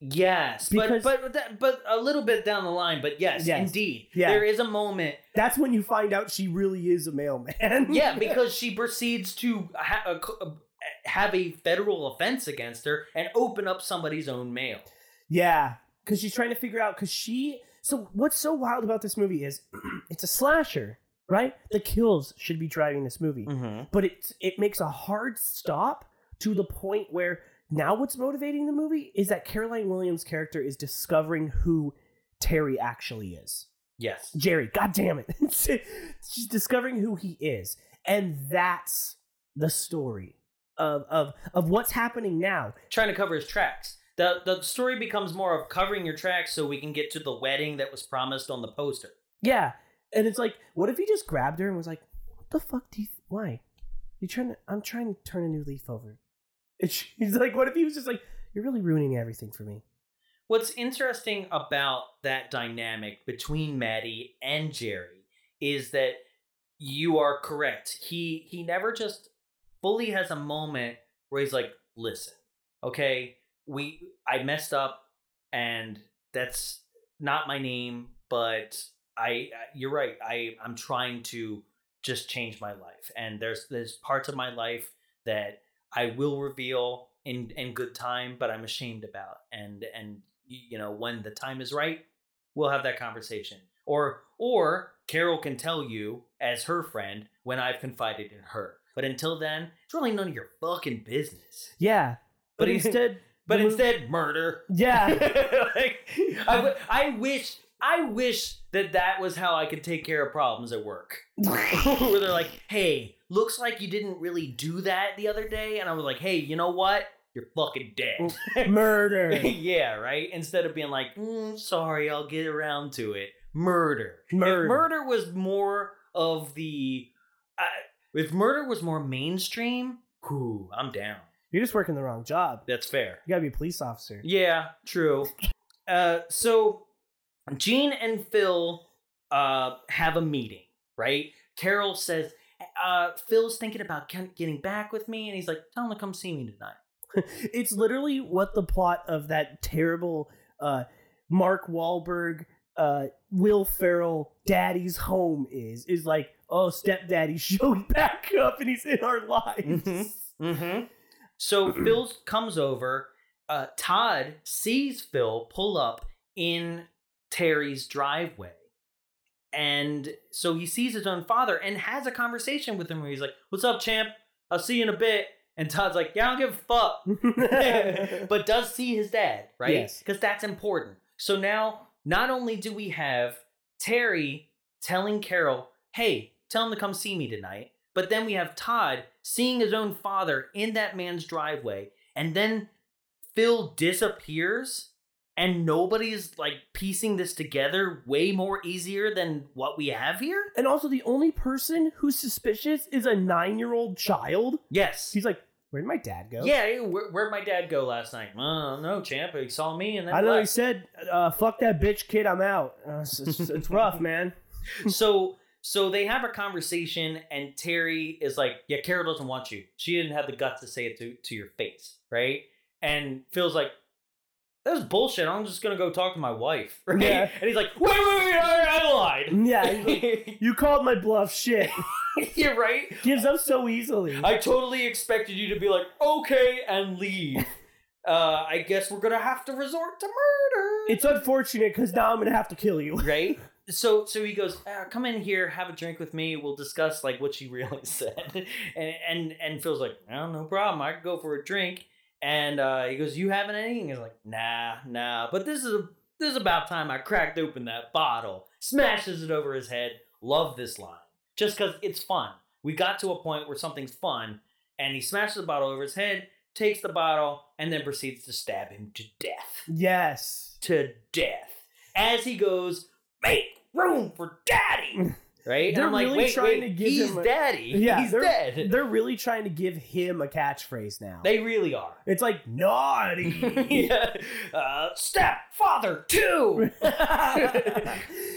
Yes, Because- but but that, but a little bit down the line, but yes, Yes. indeed, Yeah. there is a moment. That's when you find out she really is a mailman. Yeah, *laughs* because she proceeds to ha- uh, uh, have a federal offense against her and open up somebody's own mail. Yeah, because she's trying to figure out because she. So what's so wild about this movie is *clears throat* it's a slasher, right? The kills should be driving this movie, Mm-hmm. but it it makes a hard stop to the point where now what's motivating the movie is that Caroline Williams' character is discovering who Terry actually is. Yes, Jerry, god damn it. *laughs* She's discovering who he is. And that's the story of of of what's happening now. trying to cover his tracks. the The story becomes more of covering your tracks so we can get to the wedding that was promised on the poster. Yeah. And it's like, what if he just grabbed her and was like, "What the fuck do you? Th- why? You trying to? I'm trying to turn a new leaf over." *laughs* And she's like, "What if he was just like, you're really ruining everything for me." What's interesting about that dynamic between Maddie and Jerry is that you are correct. He he never just fully has a moment where he's like, "Listen, okay, we I messed up and that's not my name, but I you're right. I I'm trying to just change my life. And there's there's parts of my life that I will reveal in in good time, but I'm ashamed about. And and you know when the time is right, we'll have that conversation. Or or Carol can tell you as her friend when I've confided in her. But until then, it's really none of your fucking business. Yeah. But, instead, But instead, murder. yeah. *laughs* like, I, w- I wish I wish that that was how I could take care of problems at work. *laughs* Where they're like, "Hey, looks like you didn't really do that the other day," and I was like, "Hey, you know what? You're fucking dead." Murder. *laughs* yeah, right. Instead of being like, mm, "Sorry, I'll get around to it." Murder. Murder. If murder was more of the. Uh, if murder was more mainstream, whoo, I'm down. You're just working the wrong job. That's fair. You gotta be a police officer. Yeah, true. Uh, so Gene and Phil uh, have a meeting, right? Carol says, uh, Phil's thinking about getting back with me, and he's like, tell him to come see me tonight. *laughs* it's literally what the plot of that terrible uh, Mark Wahlberg, uh, Will Ferrell, Daddy's Home is. Is like, oh, stepdaddy *laughs* showed back up and he's in our lives. Mhm. Mm-hmm. *laughs* So Phil comes over. Uh, Todd sees Phil pull up in Terry's driveway. And so he sees his own father and has a conversation with him where he's like, What's up, champ? I'll see you in a bit. And Todd's like, Yeah, I don't give a fuck. *laughs* but does see his dad, right? Yes. Because that's important. So now, not only do we have Terry telling Carol, hey, tell him to come see me tonight, but then we have Todd seeing his own father in that man's driveway, and then Phil disappears. And nobody's like piecing this together way more easier than what we have here? and also, the only person who's suspicious is a nine year old child. Yes. He's like, where'd my dad go? Yeah, where, where'd my dad go last night? Oh, no, champ. He saw me and then I know he said, uh, fuck that bitch kid, I'm out. Uh, it's, it's, it's *laughs* rough, man. *laughs* so so they have a conversation and terry is like yeah carol doesn't want you she didn't have the guts to say it to, to your face right and phil's like that's bullshit. I'm just gonna go talk to my wife *laughs* right? Yeah. and he's like wait wait wait i, lied. Yeah, like, *laughs* you called my bluff shit. *laughs* you're right? Gives up so easily. i totally expected you to be like okay and leave. Uh i guess we're gonna have to resort to murder. It's unfortunate because now I'm gonna have to kill you. right? So so he goes uh, come in here have a drink with me. We'll discuss like what she really said. And and and phil's like oh, no problem. I could go for a drink and uh he goes you having any? And he's like nah nah. But this is a this is about time i cracked open that bottle smashes it over his head. Love this line. Just because it's fun. We got to a point where something's fun and he smashes the bottle over his head takes the bottle and then proceeds to stab him to death. Yes. to death. As he goes, make room for daddy. *laughs* Right? They're and I'm like, really wait, trying wait, to give he's him a- daddy. *laughs* Yeah, he's they're, dead. They're really trying to give him a catchphrase now. They really are. it's like naughty. *laughs* yeah. *laughs* Uh, stepfather too.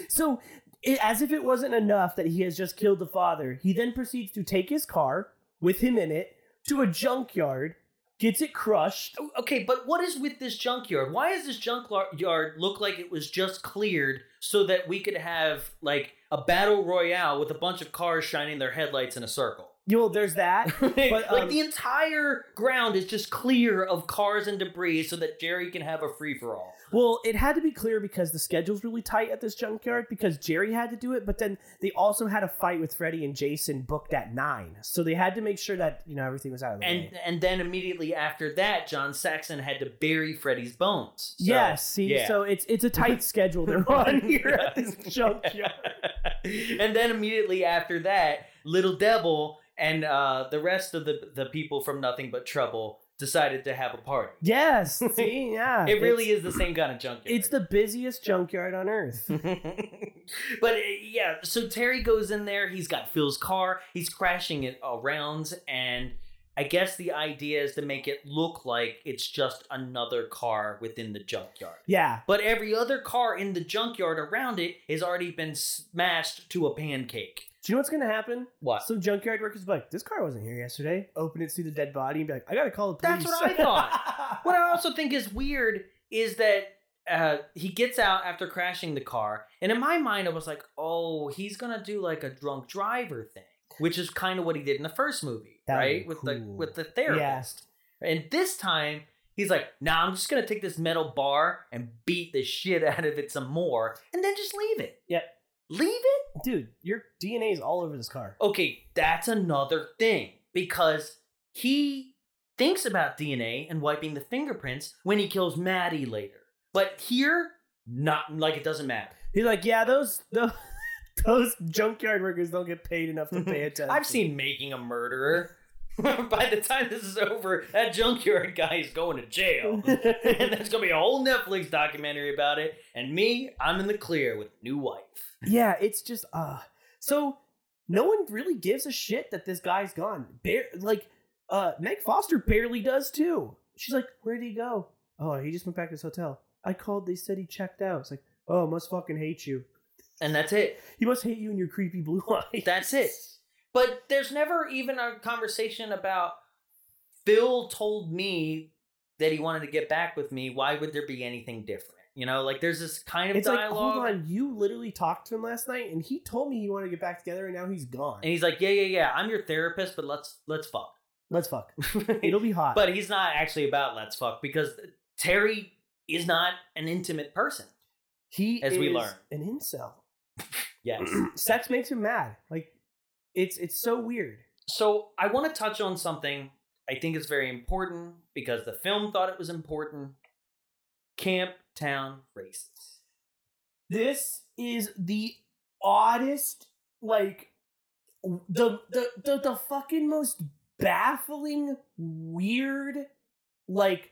so, it, as if it wasn't enough that he has just killed the father, he then proceeds to take his car with him in it to a junkyard, gets it crushed. okay, but what is with this junkyard? Why does this junkyard look like it was just cleared so that we could have like a battle royale with a bunch of cars shining their headlights in a circle? You know, there's that. *laughs* But, like um, the entire ground is just clear of cars and debris so that Jerry can have a free for all. Well, it had to be clear because the schedule's really tight at this junkyard because Jerry had to do it, but then they also had a fight with Freddy and Jason booked at nine. So they had to make sure that, you know, everything was out of the And way. and then immediately after that, John Saxon had to bury Freddy's bones. So, yes, see, yeah. so it's it's a tight *laughs* schedule they're on here at this *laughs* junkyard. and then immediately after that, Little Devil and uh, the rest of the the people from Nothing But Trouble decided to have a party. Yes, *laughs* see, yeah. It really is the same kind of junkyard. It's the busiest junkyard on earth. *laughs* but uh, yeah, so Terry goes in there. He's got Phil's car. He's crashing it around, and I guess the idea is to make it look like it's just another car within the junkyard. Yeah, But every other car in the junkyard around it has already been smashed to a pancake. Do you know what's gonna happen? What? Some junkyard workers be like, "This car wasn't here yesterday." Open it, see the dead body, and be like, "I gotta call the police." That's what I thought. *laughs* what I also think is weird is that uh, he gets out after crashing the car, and in my mind, I was like, "Oh, he's gonna do like a drunk driver thing," which is kind of what he did in the first movie, That right? With the with the therapist. And this time, he's like, "Nah, I'm just gonna take this metal bar and beat the shit out of it some more, and then just leave it. Yep. Leave it." Dude, your DNA is all over this car. Okay, that's another thing because he thinks about DNA and wiping the fingerprints when he kills Maddie later. But here, not like it doesn't matter. He's like, "Yeah, those those, *laughs* those junkyard workers don't get paid enough to pay *laughs* attention." I've seen Making a Murderer. *laughs* By the time this is over, that junkyard guy is going to jail. *laughs* and there's going to be a whole Netflix documentary about it. And me, I'm in the clear with new wife. Yeah, it's just uh so no one really gives a shit that this guy's gone. Bare, like uh Meg Foster barely does too. She's like, "Where'd he go?" "Oh, he just went back to his hotel." I called, they said he checked out. It's like, "Oh, must fucking hate you. And that's it. He must hate you and your creepy blue *laughs* eyes." That's it. But there's never even a conversation about Phil told me that he wanted to get back with me. Why would there be anything different? You know, like there's this kind of It's like, dialogue. hold on, you literally talked to him last night, and he told me he wanted to get back together, and now he's gone. And he's like, "Yeah, yeah, yeah. I'm your therapist, but let's let's fuck." Let's fuck. *laughs* It'll be hot. but he's not actually about let's fuck because Terry is not an intimate person. he as we learn. an incel. *laughs* Yes. *clears throat* Sex makes him mad. Like it's it's so weird. so I want to touch on something I think is very important because the film thought it was important. Camp Town races. This is the oddest, like the the the, the fucking most baffling, weird, like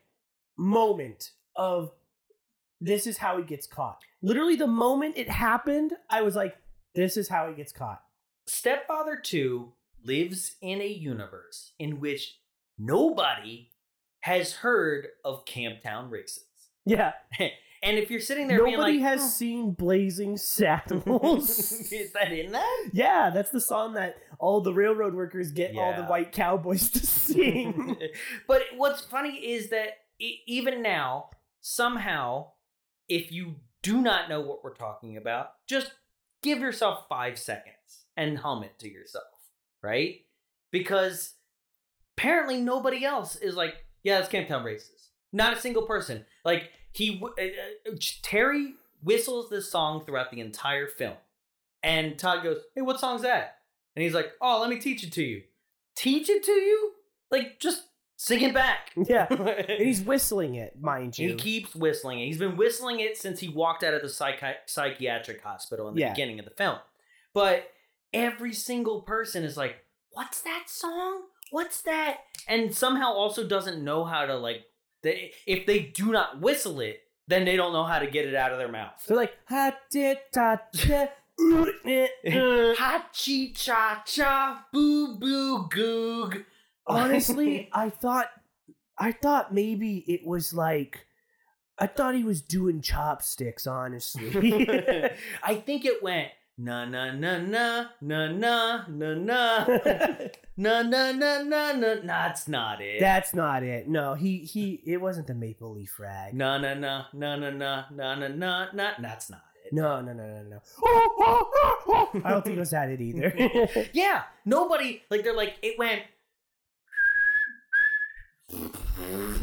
moment of this is how he gets caught. Literally, the moment it happened, I was like, "This is how he gets caught." Stepfather 2 lives in a universe in which nobody has heard of Camptown races. Yeah, *laughs* and if you're sitting there nobody like, has "Oh, seen Blazing Saddles. *laughs* is that in that? yeah, that's the song that all the railroad workers get all the white cowboys to sing. *laughs* but what's funny is that even now, somehow, if you do not know what we're talking about, just give yourself five seconds and hum it to yourself, right? Because apparently nobody else is like, yeah, it's Camptown Races. Not a single person. Like he, uh, uh, Terry whistles this song throughout the entire film, and Todd goes, "Hey, what song's that?" And he's like, "Oh, let me teach it to you." Teach it to you? Like just sing it back. *laughs* yeah, and *laughs* and he's whistling it, mind you. he keeps whistling it. He's been whistling it since he walked out of the psychi- psychiatric hospital in the Yeah. beginning of the film. But every single person is like, "What's that song? What's that?" And somehow also doesn't know how to like. They, if they do not whistle it, then they don't know how to get it out of their mouth. They're like, ha ti ta cha, ooh, eh, uh. Ha chi cha cha boo boo goog. *laughs* Honestly, I thought, I thought maybe it was like, I thought he was doing chopsticks. Honestly, *laughs* *laughs* I think it went na na na na na na na na na na na na na. That's not it. that's not it. No, he he. It wasn't the maple leaf rag. na na na na na na na na na na. That's not it. No, no, no, no, no. I don't think it was that it either. Yeah, nobody like they're like it went.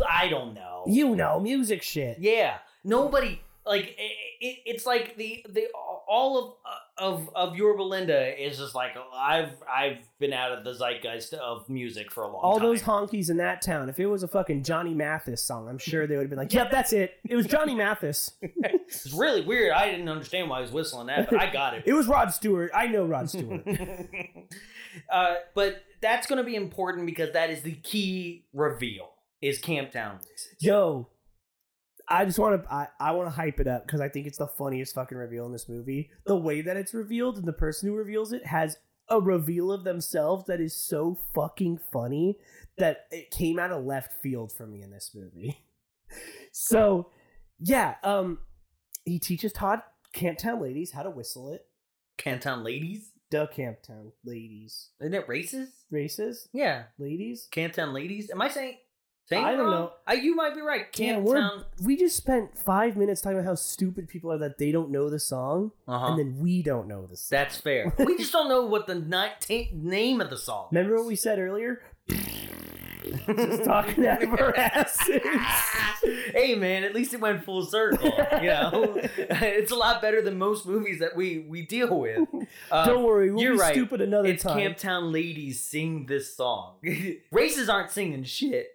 I don't know. you know, music shit. Yeah, nobody like it, it, it's like the the all of of of your Belinda is just like I've I've been out of the zeitgeist of music for a long time. All time. those honkies in that town. If it was a fucking Johnny Mathis song, I'm sure they would have been like, "Yep, that's it. It was Johnny Mathis. *laughs* it's really weird. I didn't understand why he was whistling that, but I got it. *laughs* It was Rod Stewart. I know Rod Stewart." *laughs* uh, but that's going to be important because that is the key reveal is Camptown Races. Yo, I just want to I, I want to hype it up because I think it's the funniest fucking reveal in this movie. The way that it's revealed and the person who reveals it has a reveal of themselves that is so fucking funny that it came out of left field for me in this movie. *laughs* So, yeah, um he teaches Todd Camptown ladies how to whistle it. Camptown Ladies? The Camptown ladies. Isn't it races? Races? Yeah. Ladies? Camptown Ladies? Am I saying? Saying I don't wrong? know. I, you might be right. We're, Camptown. we just spent five minutes talking about how stupid people are that they don't know the song, Uh-huh. and then we don't know the song. That's fair. *laughs* we just don't know what the ni- ta- name of the song. Remember what we said earlier? *laughs* just talking out of our asses. *laughs* hey man, at least it went full circle. You know, it's a lot better than most movies that we we deal with. Uh, don't worry, we'll you're be right. stupid another time. it's time. Camptown ladies sing this song. Races aren't singing shit.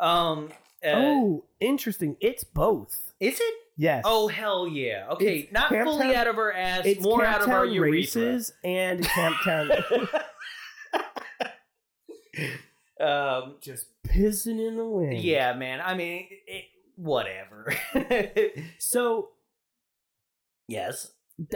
Um. uh, oh, interesting. It's both. is it? Yes. Oh hell yeah! Okay, It's not fully Camptown- out of our ass, it's more out of our urethra. races and Camptown *laughs* Um. just pissing in the wind. Yeah, man. I mean, it, whatever. *laughs* So yes. *laughs*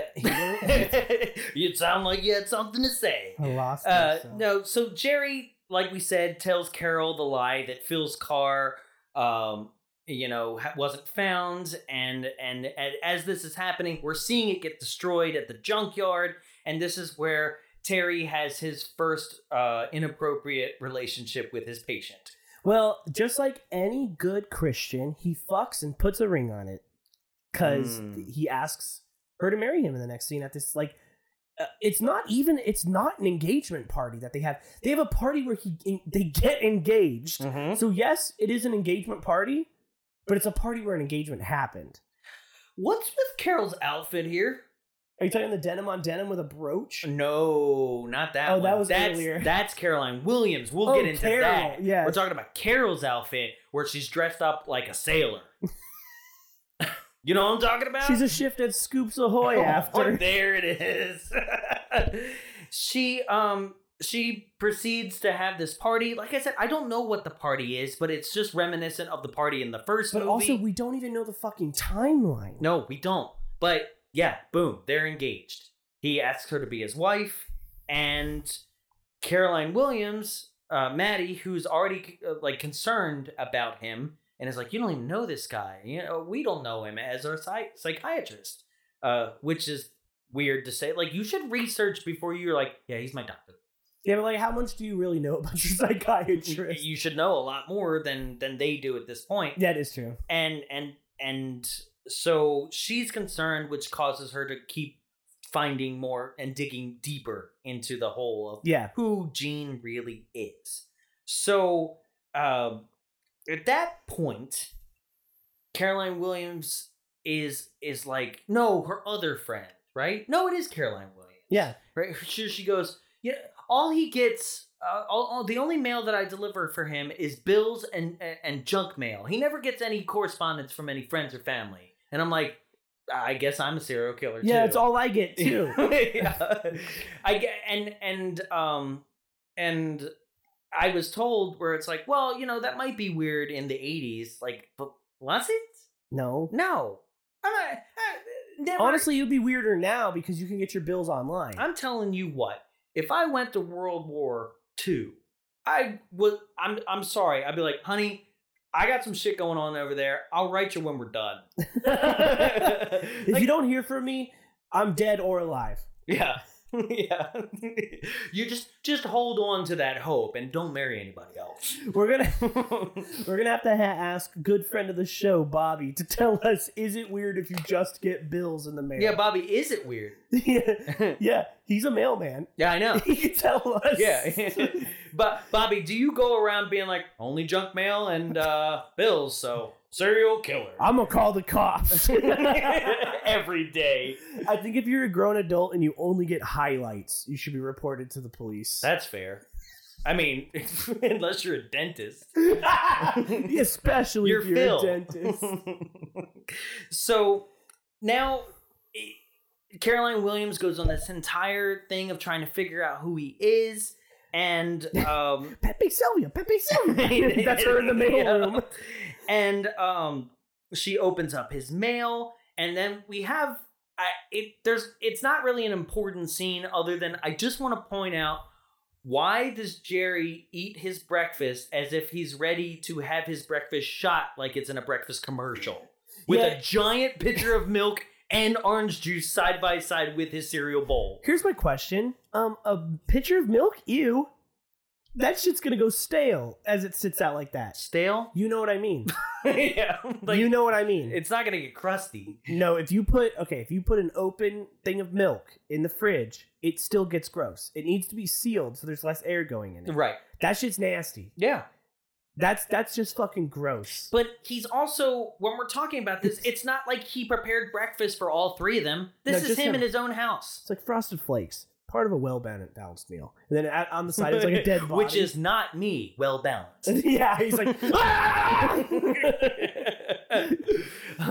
you sound like you had something to say. I lost Uh, no, so Jerry, like we said, tells Carol the lie that Phil's car, um, you know, wasn't found, and and as this is happening, we're seeing it get destroyed at the junkyard, and this is where Terry has his first uh, inappropriate relationship with his patient. Well, just like any good Christian, he fucks and puts a ring on it because Mm. he asks her to marry him in the next scene at this like. Uh, it's not even. It's not an engagement party that they have. They have a party where he they get engaged. Mhm. So yes, it is an engagement party, but it's a party where an engagement happened. What's with Carol's outfit here? Are you talking the denim on denim with a brooch? No, not that. Oh, that was that's, earlier. That's Caroline Williams. We'll Oh, get into Carol, that. Yeah, We're talking about Carol's outfit where she's dressed up like a sailor. You know what I'm talking about? She's a shift at Scoops Ahoy Oh, after. *laughs* there it is. *laughs* she um she proceeds to have this party. Like I said, I don't know what the party is, but it's just reminiscent of the party in the first But movie. also, we don't even know the fucking timeline. No, we don't. But yeah, boom, they're engaged. He asks her to be his wife, and Caroline Williams, uh, Maddie, who's already uh, like concerned about him, and is like, "You don't even know this guy. You know, we don't know him as our psych- psychiatrist," uh, which is weird to say. Like, you should research before you're like, "Yeah, he's my doctor." Yeah, but like, how much do you really know about *laughs* your psychiatrist? You should know a lot more than than they do at this point. that is true. and and and so she's concerned which causes her to keep finding more and digging deeper into the whole of Yeah. who Gene really is. So um at that point Caroline Williams is is like no her other friend, right? No, it is Caroline Williams. Yeah. Right? She, she goes, yeah, all he gets, uh, all, all, the only mail that I deliver for him is bills and, and and junk mail. He never gets any correspondence from any friends or family. And I'm like, I guess I'm a serial killer too. Yeah, it's all I get *laughs* too. *laughs* yeah. I get and and um and I was told where it's like, well, you know, that might be weird in the '80s, like, but was it? no. No, I'm not, I, uh, never, Honestly, it would be weirder now because you can get your bills online. I'm telling you what. If I went to World War II, I would. I'm. I'm sorry. I'd be like, honey, I got some shit going on over there. I'll write you when we're done. *laughs* if Like- you don't hear from me, I'm dead or alive. Yeah. *laughs* yeah. *laughs* you just just hold on to that hope and don't marry anybody else. We're gonna *laughs* we're gonna have to ha- ask good friend of the show, Bobby, to tell us: is it weird if you just get bills in the mail? yeah, Bobby, is it weird? yeah, yeah. He's a mailman. Yeah, I know. He can tell us. Yeah. but Bobby, do you go around being like only junk mail and uh bills, so serial killer. I'm gonna call the cops. *laughs* *laughs* Every day. I think if you're a grown adult and you only get highlights, you should be reported to the police. That's fair. I mean, *laughs* unless you're a dentist. Especially You're if you're Phil. a dentist. so now Caroline Williams goes on this entire thing of trying to figure out who he is. And *laughs* um Pepe Sylvia, Pepe Sylvia. *laughs* *laughs* That's her in the Yeah. mailroom. And um she opens up his mail and then we have I it there's it's not really an important scene other than I just want to point out why does Jerry eat his breakfast as if he's ready to have his breakfast shot like it's in a breakfast commercial with Yeah. a giant pitcher of milk and orange juice side by side with his cereal bowl? Here's my question: Um, a pitcher of milk? Ew. That shit's gonna go stale as it sits out like that. Stale? You know what I mean? *laughs* yeah. Like, you know what I mean? it's not to get crusty. no, if you put okay, if you put an open thing of milk in the fridge, it still gets gross. It needs to be sealed so there's less air going in it. Right. That shit's nasty. Yeah. That's that's just fucking gross. But he's also when we're talking about this, it's not like he prepared breakfast for all three of them. This No, is him him. in his own house, It's like frosted flakes, part of a well balanced meal. And then on the side it's like a *laughs* dead body. which is not me, well balanced. *laughs* yeah, he's like "Ah!" *laughs*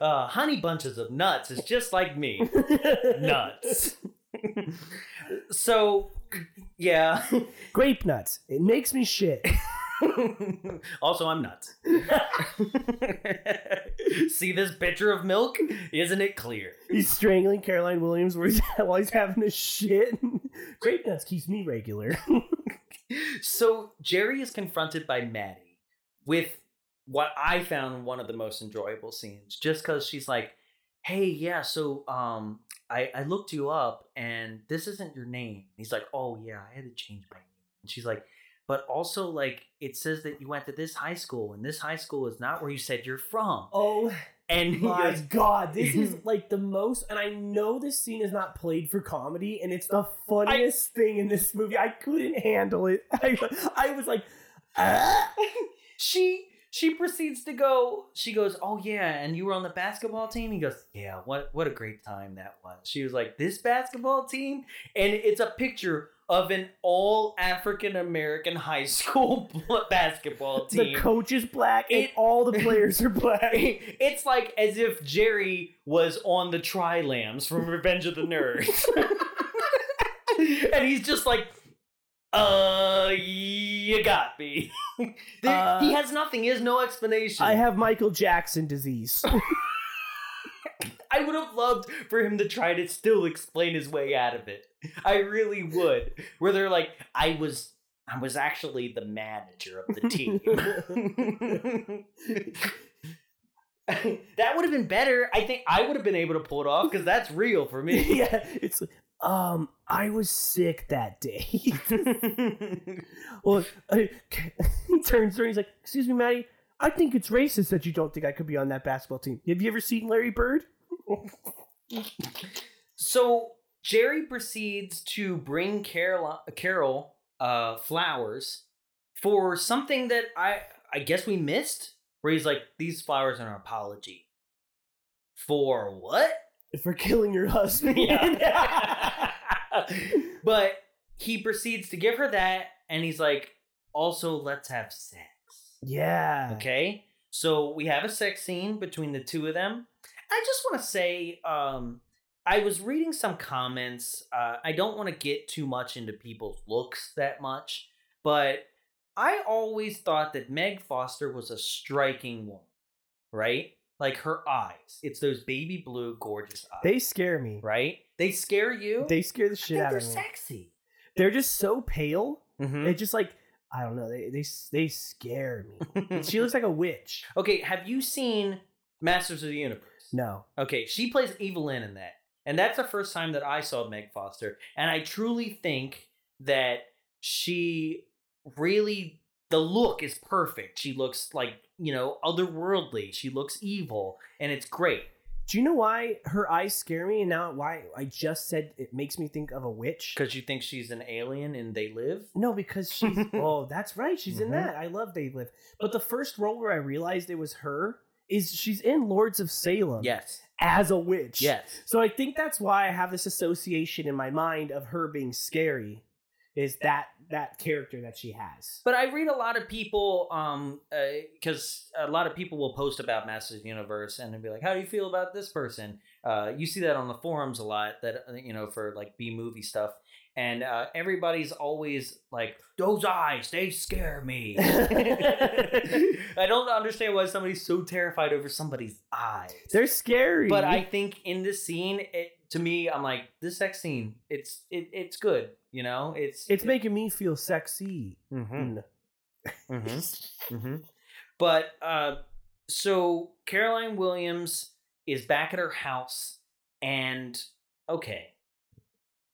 uh, honey bunches of nuts is just like me, nuts. So, yeah. grape nuts. It makes me shit. also, I'm nuts. See this pitcher of milk? Isn't it clear? He's strangling Caroline Williams *laughs* while he's having a shit. grape nuts keeps me regular. So Jerry is confronted by Maddie with what I found one of the most enjoyable scenes, just because she's like, "Hey, yeah, so um, I I looked you up, and this isn't your name." He's like, "Oh yeah, I had to change my name." And she's like, but also like it says that you went to this high school, and this high school is not where you said you're from. Oh And my goes, god, this is *laughs* like the most, and I know this scene is not played for comedy, and it's the funniest thing in this movie. I couldn't handle it. *laughs* I, I was like, *laughs* ah. she she proceeds to go she goes oh yeah and you were on the basketball team he goes yeah what what a great time that was she was like this basketball team and it's a picture of an all African American high *laughs* school basketball team. the coach is black, and all the players are *laughs* black. it's like as if Jerry was on the Tri-Lambs from Revenge of the Nerds. *laughs* and he's just like, uh, you got me. *laughs* There- Uh, he has nothing. He has no explanation. I have Michael Jackson disease. *laughs* *laughs* I would have loved for him to try to still explain his way out of it. I really would. Where they're like, I was I was actually the manager of the team. that would have been better. I think I would have been able to pull it off because that's real for me. yeah, it's um, I was sick that day. *laughs* well, I, he turns around. He's like, "Excuse me, Maddie. I think it's racist that you don't think I could be on that basketball team. Have you ever seen Larry Bird? So Jerry proceeds to bring Carol, Carol uh, flowers for something that I I guess we missed. Where he's like, "These flowers are an apology for what?" For killing your husband? Yeah. *laughs* but he proceeds to give her that, and he's like, "Also, let's have sex." yeah. Okay. So we have a sex scene between the two of them. I just want to say, um, I was reading some comments. Uh, I don't want to get too much into people's looks that much, but I always thought that Meg Foster was a striking woman, right? Like her eyes. It's those baby blue, gorgeous eyes. They scare me. right? They scare you. They scare the shit out they're sexy. They're just so pale. Mhm. They just like I don't know. They they they scare me. *laughs* she looks like a witch. okay, have you seen Masters of the Universe? No. Okay, she plays Evil-Lyn in that. And that's the first time that I saw Meg Foster. And I truly think that she really the look is perfect. She looks like, you know, otherworldly. She looks evil and it's great. Do you know why her eyes scare me? And now why I just said it makes me think of a witch? Because you think she's an alien and they live? No, because she's *laughs* oh, that's right. She's in Mhm. that. I love They Live. But the first role where I realized it was her is she's in Lords of Salem Yes. as a witch. Yes. So I think that's why I have this association in my mind of her being scary. Is that that character that she has? But I read a lot of people, um, because a lot of people will post about Masters of the Universe and be like, "How do you feel about this person?" Uh, you see that on the forums a lot. That uh, you know for like B movie stuff, and uh, everybody's always like, "Those eyes, they scare me." *laughs* *laughs* I don't understand why somebody's so terrified over somebody's eyes. They're scary. But I think in this scene, it, to me, I'm like, this sex scene, it's it, it's good. You know, it's it's making me feel sexy. Mhm. Mm. Mm-hmm. *laughs* mm-hmm. But uh, so Caroline Williams is back at her house, and okay,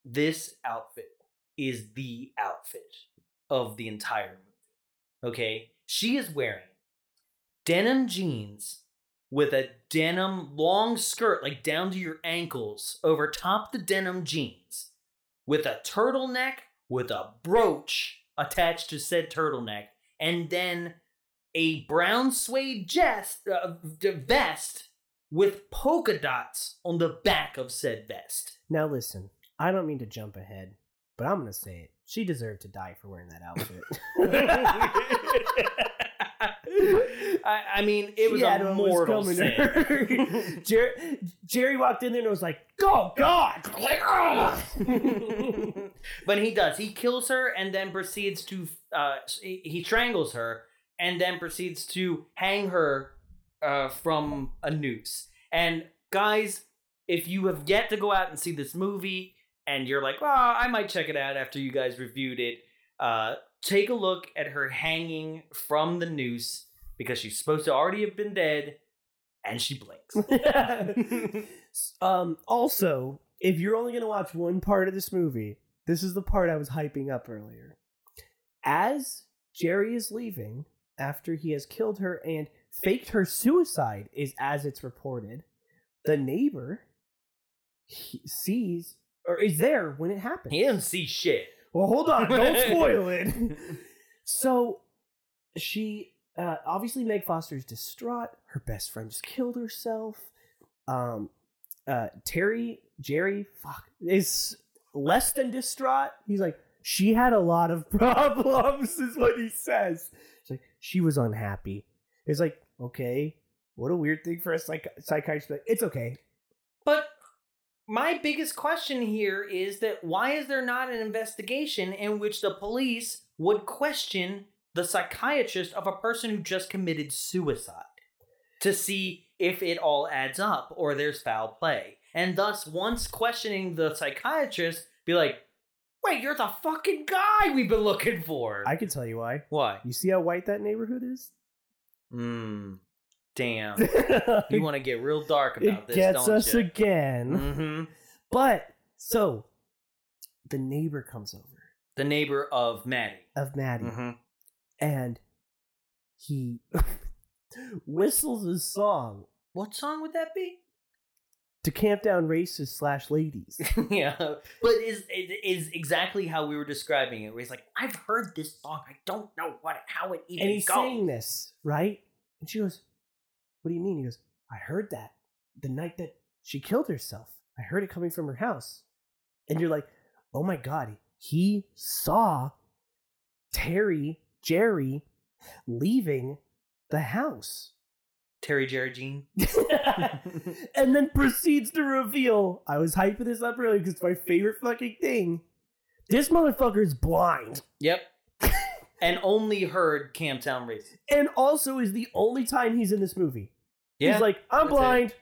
this outfit is the outfit of the entire movie. Okay, she is wearing denim jeans with a denim long skirt, like down to your ankles, over top the denim jeans, with a turtleneck with a brooch attached to said turtleneck, and then a brown suede jest, uh, vest with polka dots on the back of said vest. Now listen, I don't mean to jump ahead, but I'm gonna say it. She deserved to die for wearing that outfit. *laughs* *laughs* *laughs* I, I mean, it was a what was mortal sin. *laughs* Jerry, Jerry walked in there and was like, "Go God!" *laughs* but he does. He kills her and then proceeds to uh, he he strangles her and then proceeds to hang her uh, from a noose. And guys, if you have yet to go out and see this movie and you're like, "Well, I might check it out after you guys reviewed it," uh, take a look at her hanging from the noose because she's supposed to already have been dead, and she blinks. *laughs* *laughs* um. Also, if you're only gonna watch one part of this movie, this is the part I was hyping up earlier. As Jerry is leaving after he has killed her and faked her suicide, is as it's reported, the neighbor sees or is there when it happens. He didn't see shit. Well, hold on, don't *laughs* spoil it. So she uh, obviously Meg Foster's distraught. Her best friend just killed herself. Um, uh, Terry Jerry fuck is less than distraught. He's like she had a lot of *laughs* problems, is what he says. It's like she was unhappy. It's like okay, what a weird thing for a psych- psychiatrist. like, It's okay. But my biggest question here is that why is there not an investigation in which the police would question the psychiatrist of a person who just committed suicide to see if it all adds up or there's foul play? And thus, once questioning the psychiatrist, be like, wait, you're the fucking guy we've been looking for. I can tell you why. Why? You see how white that neighborhood is? Hmm. Damn. *laughs* you want to get real dark about it this, gets don't us you? again. hmm But so the neighbor comes over The neighbor of Maddie. of Maddie Mm-hmm. And he *laughs* whistles a song What song would that be? to Camptown racists slash ladies. *laughs* yeah, but is it is exactly how we were describing it. Where he's like, "I've heard this song. I don't know what how it even and he's goes." saying this, right? And she goes, What do you mean? He goes, I heard that the night that she killed herself. I heard it coming from her house. And you're like, Oh my God, he saw Terry, Jerry leaving the house. Terry Jerry Gene. *laughs* *laughs* and then proceeds to reveal I was hyping this up earlier because it's my favorite fucking thing. This motherfucker's blind. Yep. *laughs* and only heard Camptown Race. And also is the only time he's in this movie. Yeah. He's like, I'm blind.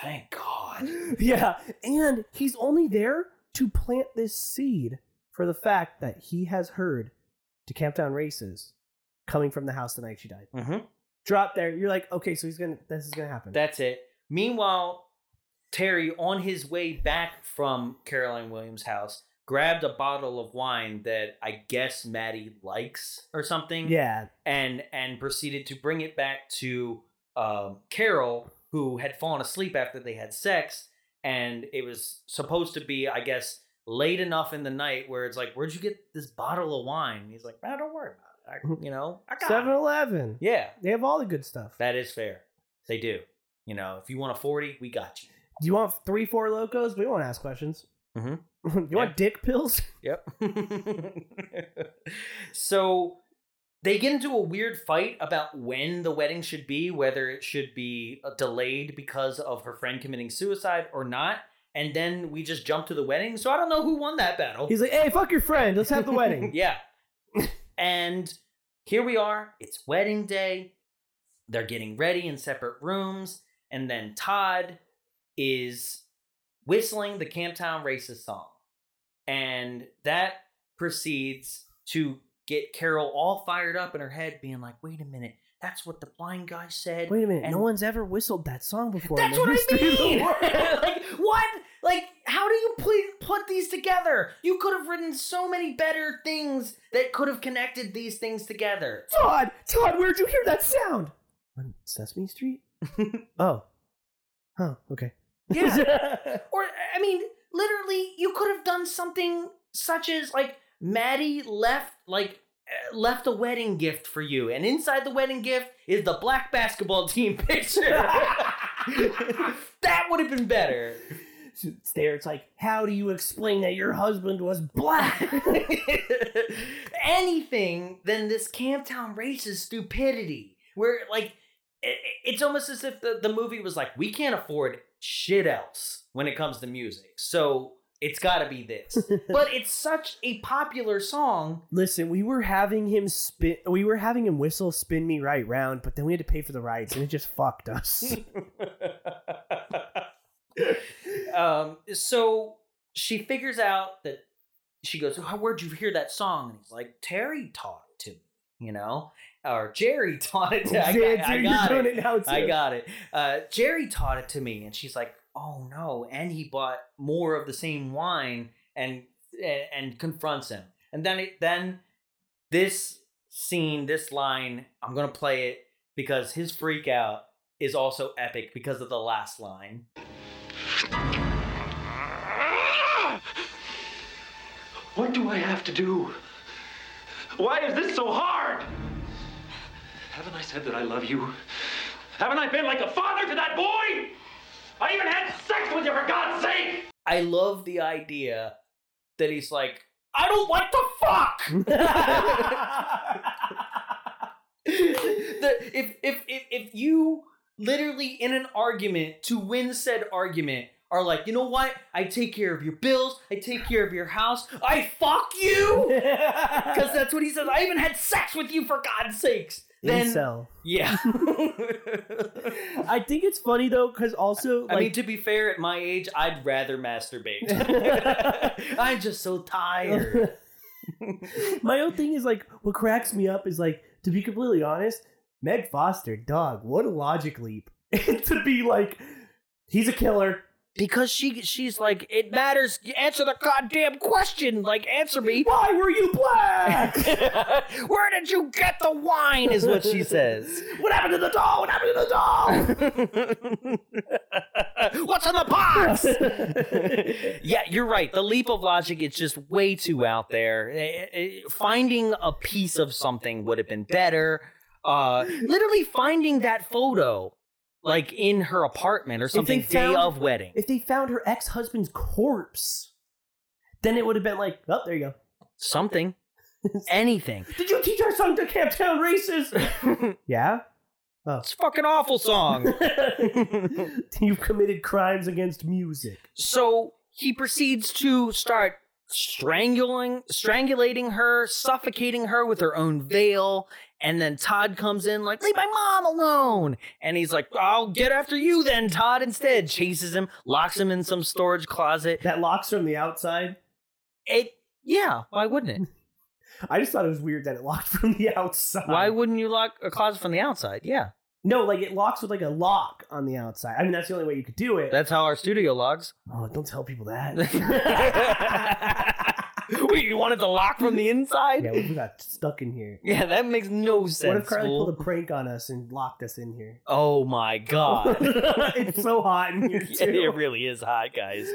Thank God. yeah. And he's only there to plant this seed for the fact that he has heard to Camptown Races coming from the house the night she died. Mm-hmm. Drop there. You're like, okay, so he's gonna this is gonna happen. That's it. Meanwhile, Terry, on his way back from Caroline Williams' house, grabbed a bottle of wine that I guess Maddie likes or something. yeah. and and proceeded to bring it back to um, Carol, who had fallen asleep after they had sex, and it was supposed to be, I guess, late enough in the night where it's like, "Where'd you get this bottle of wine?" And he's like, "Ah, don't worry about it. I, you know, I got 7 Eleven. Yeah, They have all the good stuff. that is fair. They do. You know, if you want a forty, we got you. Do you want three, four locos? We won't ask questions. Mhm. *laughs* you want dick pills? *laughs* Yep. *laughs* so they get into a weird fight about when the wedding should be, whether it should be uh, delayed because of her friend committing suicide or not. And then we just jump to the wedding. So I don't know who won that battle. He's like, hey, fuck your friend. Let's have the wedding. *laughs* yeah. and here we are. It's wedding day. They're getting ready in separate rooms. And then Todd is whistling the Camptown Racist song. And that proceeds to get Carol all fired up in her head, being like, wait a minute, that's what the blind guy said. Wait a minute. And- no one's ever whistled that song before. That's what I *laughs* history of the mean. *laughs* like what? Like how do you put put these together? You could have written so many better things that could have connected these things together. Todd, Todd, where'd you hear that sound? On Sesame Street? *laughs* oh. Huh, okay. Yeah. or I mean, literally, you could have done something such as like Maddie left like left a wedding gift for you, and inside the wedding gift is the black basketball team *laughs* picture. *laughs* that would have been better. there, it's like, how do you explain that your husband was black? *laughs* anything than this Camptown racist stupidity. Where like it's almost as if the, the movie was like, we can't afford shit else when it comes to music. So it's gotta be this. *laughs* but it's such a popular song. Listen, we were having him spin we were having him whistle spin me right round, but then we had to pay for the rights and it just fucked us. *laughs* um so she figures out that she goes, "How where'd you hear that song?" And he's like, "Terry taught it to me, you know, or Jerry *laughs* taught it to me. I, got- I got it. it I got it. Uh, Jerry taught it to me, and she's like, "Oh no!" And he bought more of the same wine and and, confronts him. And then it then this scene, this line, I'm gonna play it because his freak out is also epic because of the last line. What do I have to do? Why is this so hard? Haven't I said that I love you? Haven't I been like a father to that boy? I even had sex with you for God's sake! I love the idea that he's like, I don't like to fuck. the, if, if if if you literally in an argument to win said argument are like, you know what? I take care of your bills. I take care of your house. I fuck you *laughs* because that's what he says. I even had sex with you for God's sakes. Then Incel. yeah. *laughs* I think it's funny though, because also I like mean, to be fair, at my age, I'd rather masturbate. *laughs* *laughs* I'm just so tired. my own thing is like what cracks me up is like to be completely honest, Meg Foster, dog, what a logic leap to be like he's a killer. Because she she's like, it matters. Answer the goddamn question. Like, answer me. Why were you black? *laughs* Where did you get the wine? Is what she says. *laughs* what happened to the doll? What happened to the doll? *laughs* What's in the box? yeah, you're right. The leap of logic is just way too out there. Eh, eh, Finding a piece of something would have been better. Uh, literally finding that photo, like in her apartment or something, day found- of wedding. if they found her ex-husband's corpse, then it would have been like, oh, there you go. Something, *laughs* anything. Did you teach our son to Camptown racist? *laughs* yeah. Oh. It's a fucking awful song. *laughs* You've committed crimes against music. So he proceeds to start strangling, strangulating her, suffocating her with her own veil. And then Todd comes in like, leave my mom alone. And he's like, I'll get after you then, Todd, instead. Chases him, locks him in some storage closet. That locks from the outside. It, yeah, why wouldn't it? *laughs* I just thought it was weird that it locked from the outside. Why wouldn't you lock a closet from the outside? Yeah. No, like it locks with like a lock on the outside. I mean, that's the only way you could do it. That's how our studio logs. oh, don't tell people that. *laughs* *laughs* Wait, you wanted to lock from the inside? yeah, we got stuck in here. Yeah, that makes no sense. what if Carly fool. pulled a prank on us and locked us in here? Oh my god. *laughs* it's so hot in here *laughs* Yeah, it really is hot, guys.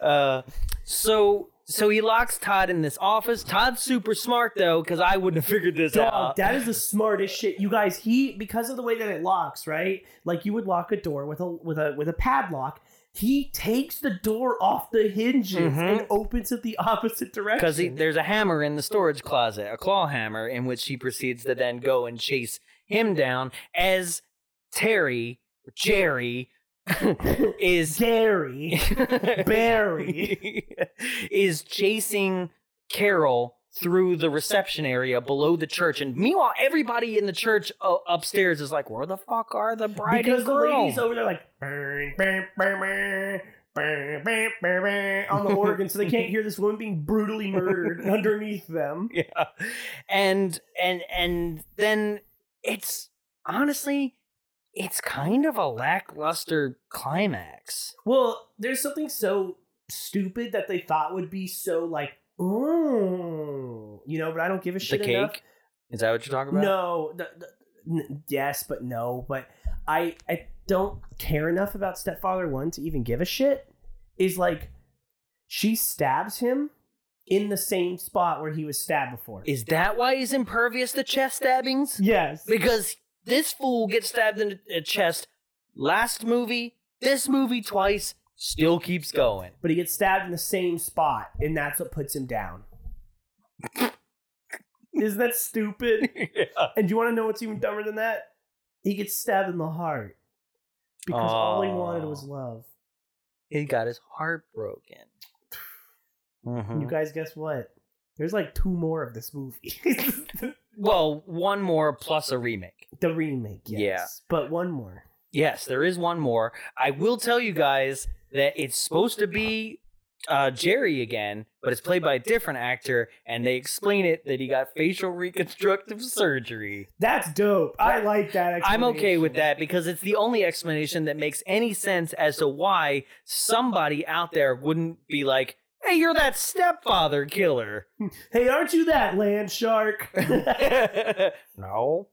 Uh, so so he locks Todd in this office. Todd's super smart though, because I wouldn't have figured this Dog, out. that is the smartest shit. You guys, he because of the way that it locks, right? Like you would lock a door with a with a with a padlock. He takes the door off the hinges Mhm. and opens it the opposite direction. Because there's a hammer in the storage closet, a claw hammer, in which he proceeds to then go and chase him down as Terry, Jerry, *laughs* is Gary, *laughs* Barry. *laughs* is chasing Carol through the reception area below the church, and meanwhile, everybody in the church uh, upstairs is like, "Where the fuck are the bride because and the ladies over there like on the *laughs* organ, so they can't hear this woman being brutally murdered *laughs* underneath them. yeah, and and and then it's honestly, it's kind of a lackluster climax. Well, there's something so stupid that they thought would be so like, ooh, you know, but I don't give a shit. The cake. enough. Is that what you're talking about? No, the, the, n- yes, but no, but I I don't care enough about Stepfather One to even give a shit. Is like she stabs him in the same spot where he was stabbed before. Is that why he's impervious to chest stabbings? yes, Because this fool gets stabbed in the uh, chest last movie, this movie twice, still keeps going. but he gets stabbed in the same spot, and that's what puts him down. *laughs* Isn't that stupid? *laughs* And do you want to know what's even dumber than that? He gets stabbed in the heart because all he wanted was love. He got his heart broken. Mhm. You guys, guess what? There's like two more of this movie. *laughs* Well, one more plus a remake. the remake, yes. Yeah. But one more. Yes, there is one more. I will tell you guys that it's supposed to be uh, Jerry again, but it's played by a different actor, and they explain it that he got facial reconstructive surgery. That's dope. I like that. I'm okay with that because it's the only explanation that makes any sense as to why somebody out there wouldn't be like, Hey, you're that stepfather killer. *laughs* Hey, aren't you that land shark? *laughs* no.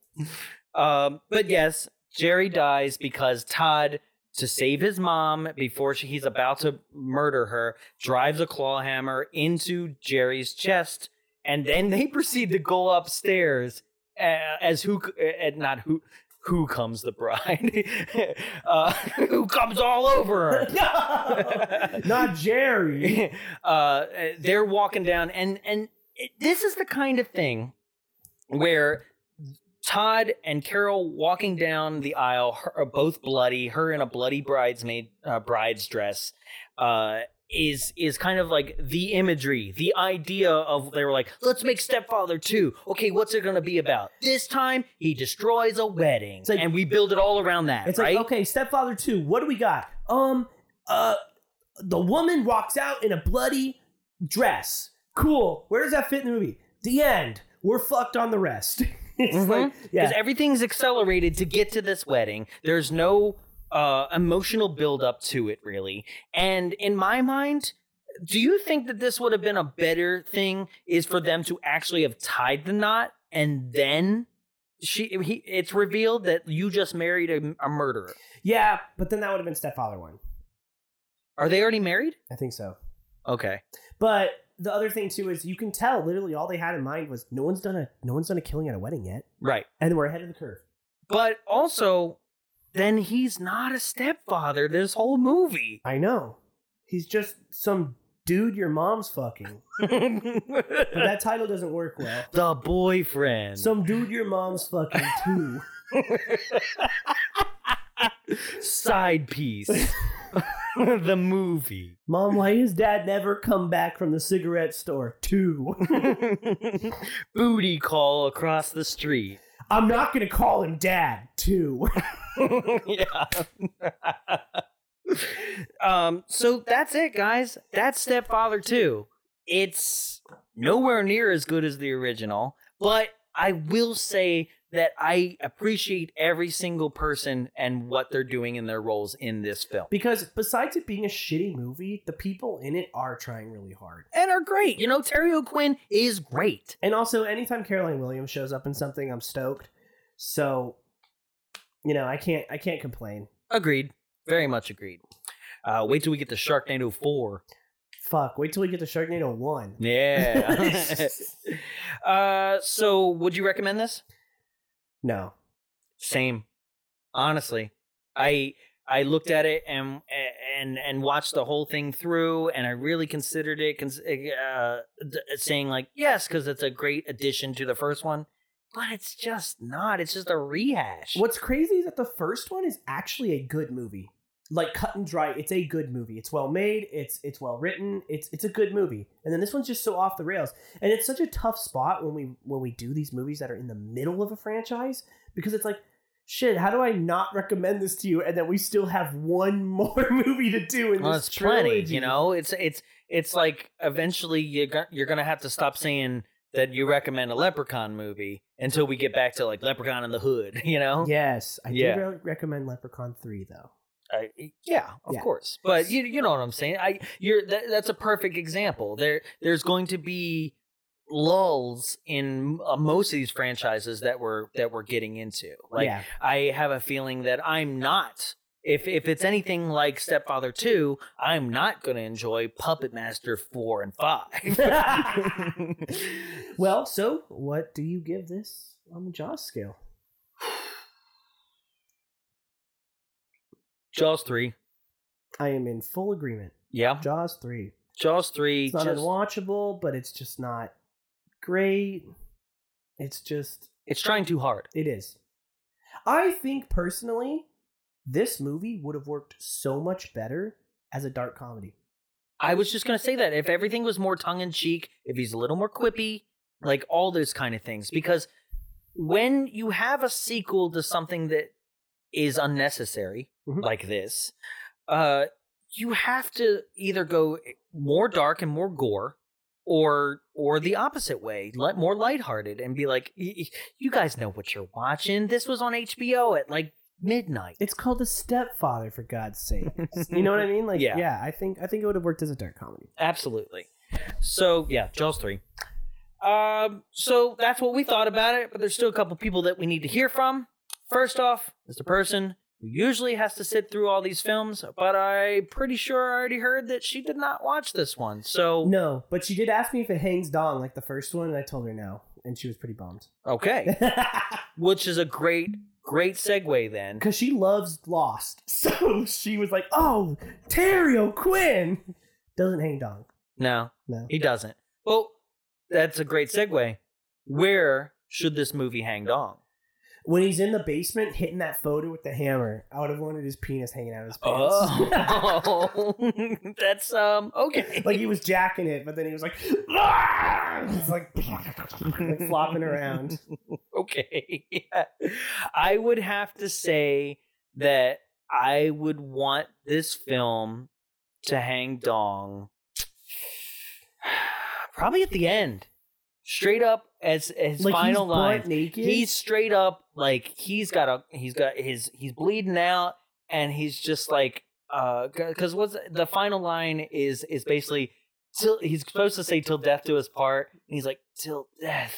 Um, but yes, Jerry dies because Todd, to save his mom before she, he's about to murder her, drives a claw hammer into Jerry's chest, and then they *laughs* proceed to go upstairs as who, not who. Who comes the bride? *laughs* uh, *laughs* who comes all over her? Not Jerry. uh, they're walking down, and and it, this is the kind of thing where Todd and Carol walking down the aisle her, are both bloody. Her in a bloody bridesmaid uh, bride's dress. Uh, is is kind of like the imagery, the idea of they were like, let's make Stepfather 2. Okay, what's it gonna be about? This time he destroys a wedding. like- and we build it all around that. It's right? like, okay, Stepfather 2, what do we got? Um, uh, the woman walks out in a bloody dress. Cool. Where does that fit in the movie? The end. We're fucked on the rest. *laughs* *laughs* it's like, because yeah. everything's accelerated to get to this wedding. There's no uh, emotional build up to it, really. And in my mind, do you think that this would have been a better thing? Is for them to actually have tied the knot and then she he, it's revealed that you just married a, a murderer. yeah, but then that would have been Stepfather 1. Are they already married? I think so. Okay. But the other thing too is you can tell literally all they had in mind was no one's done a no one's done a killing at a wedding yet, Right. and we're ahead of the curve. But also, then he's not a stepfather this whole movie. I know. He's just some dude your mom's fucking. But that title doesn't work well. *laughs* the boyfriend. Some dude your mom's fucking too. *laughs* side piece. *laughs* *laughs* the movie. Mom, why does dad never come back from the cigarette store? Two. *laughs* Booty call across the street. I'm not gonna call him dad. Two. *laughs* yeah. um, so that's it, guys. That's Stepfather 2. It's nowhere near as good as the original, but I will say that I appreciate every single person and what they're doing in their roles in this film. because besides it being a shitty movie, the people in it are trying really hard. And are great. You know, Terry O'Quinn is great. And also, anytime Caroline Williams shows up in something, I'm stoked. So, you know, I can't I can't complain. Agreed. Very much agreed. Uh, wait till we get to Sharknado 4. Fuck. Wait till we get to Sharknado one. Yeah. *laughs* *laughs* uh, so, would you recommend this? No. Same. Honestly, I I looked at it and and and watched the whole thing through, and I really considered it, uh, saying like yes, because it's a great addition to the first one. But it's just not. It's just a rehash. What's crazy is that the first one is actually a good movie. Like cut and dry, it's a good movie. It's well made. It's it's well written. It's it's a good movie. And then this one's just so off the rails. And it's such a tough spot when we when we do these movies that are in the middle of a franchise because it's like, shit, how do I not recommend this to you? And then we still have one *laughs* more movie to do in Well, this it's plenty. You know, it's it's it's like eventually you got, you're gonna have to stop saying that you recommend a Leprechaun movie until we get back to like Leprechaun in the Hood. *laughs* You know? Yes, I Yeah. did re- recommend Leprechaun three though. I, yeah, of Yeah. course. But you you know what I'm saying. I you're that, that's a perfect example. There there's going to be lulls in uh, most of these franchises that we're that we're getting into. Like yeah, I have a feeling that I'm not if if it's anything like Stepfather 2, I'm not going to enjoy Puppet Master 4 and 5. *laughs* *laughs* well, so what do you give this on the Jaws scale? Jaws 3. I am in full agreement. Yeah. Jaws three. Jaws 3 It's not just unwatchable, but it's just not great. It's just it's trying too hard. it is. I think personally, this movie would have worked so much better as a dark comedy. I was just gonna say that if everything was more tongue in cheek, if he's a little more quippy, like all those kind of things, because when you have a sequel to something that is unnecessary, Mhm. like this, uh, you have to either go more dark and more gore, or or the opposite way, let more lighthearted, and be like, "Y- y- you guys know what you're watching. This was on HBO at like midnight. It's called The Stepfather, for God's sake. *laughs* you know what I mean? Like, Yeah. yeah, I think I think it would have worked as a dark comedy. Absolutely. So yeah, Jaws three. Um, so that's what we thought about it, but there's still a couple people that we need to hear from. First off, is the person who usually has to sit through all these films, but I'm pretty sure I already heard that she did not watch this one. So No, but she did ask me if it hangs dong like the first one, and I told her no, and she was pretty bummed. okay, *laughs* which is a great, great segue then. Because she loves Lost, *laughs* so she was like, "Oh, Terry O'Quinn doesn't hang dong." No, No, he doesn't. Well, that's a great segue. Where should this movie hang dong? When he's in the basement hitting that photo with the hammer, I would have wanted his penis hanging out of his pants. Oh, *laughs* that's um okay. *laughs* like he was jacking it, but then he was like, "Ah!" It's like, like flopping around. *laughs* okay. Yeah. I would have to say that I would want this film to hang dong *sighs* probably at the end. Straight up as his Like final he's line. naked. He's straight up like he's got a he's got his he's bleeding out and he's just like uh because what's the final line is is basically till he's supposed to say till death do us part and he's like till death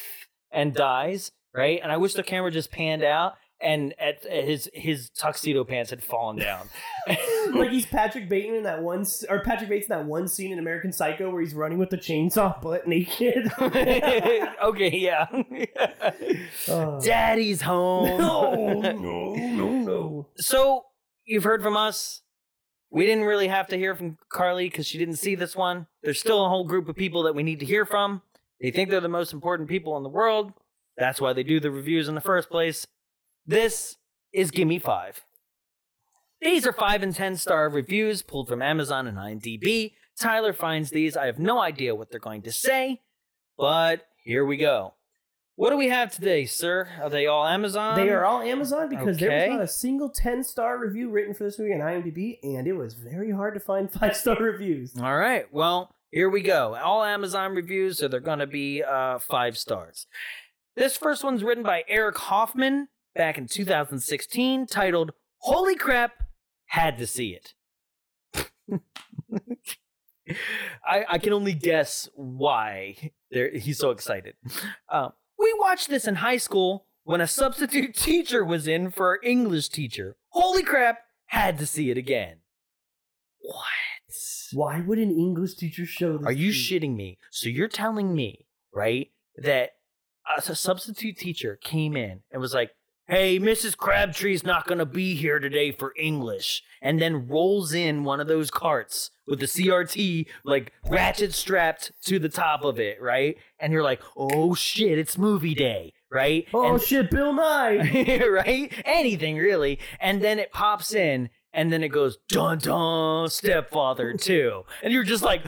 and dies right and i wish the camera just panned out and at, at his his tuxedo pants had fallen down *laughs* like he's Patrick Bateman in that one, or Patrick Bates in that one scene in American Psycho where he's running with the chainsaw butt naked. *laughs* okay yeah Oh. daddy's home no, no, no, no. so you've heard from us. We didn't really have to hear from Carly because she didn't see this one. There's still a whole group of people that we need to hear from. They think they're the most important people in the world. That's why they do the reviews in the first place. This is Gimme Five. These are five and ten star reviews pulled from Amazon and IMDb. Tyler finds these. I have no idea what they're going to say, but here we go. What do we have today, sir? Are they all Amazon? They are all Amazon because there okay. was not a single 10 star review written for this movie on IMDb, and it was very hard to find *laughs* five star reviews. All right. Well, here we go. All Amazon reviews, so they're going to be uh, five stars. This first one's written by Eric Hoffman back in 2016, titled "Holy Crap, Had to See It." *laughs* I, I can only guess why there he's so excited. Uh, we watched this in high school when a substitute *laughs* teacher was in for our English teacher. Holy crap, had to see it again. What? Why would an English teacher show this? Are you shitting me? So you're telling me, right, that a substitute teacher came in and was like, "Hey, Mrs. Crabtree's not going to be here today for English," and then rolls in one of those carts with the CRT like ratchet strapped to the top of it, right? And you're like, "Oh shit, it's movie day." Right? Oh And- shit, Bill Nye! *laughs* right? Anything really. And then it pops in and then it goes dun dun stepfather too. And you're just like?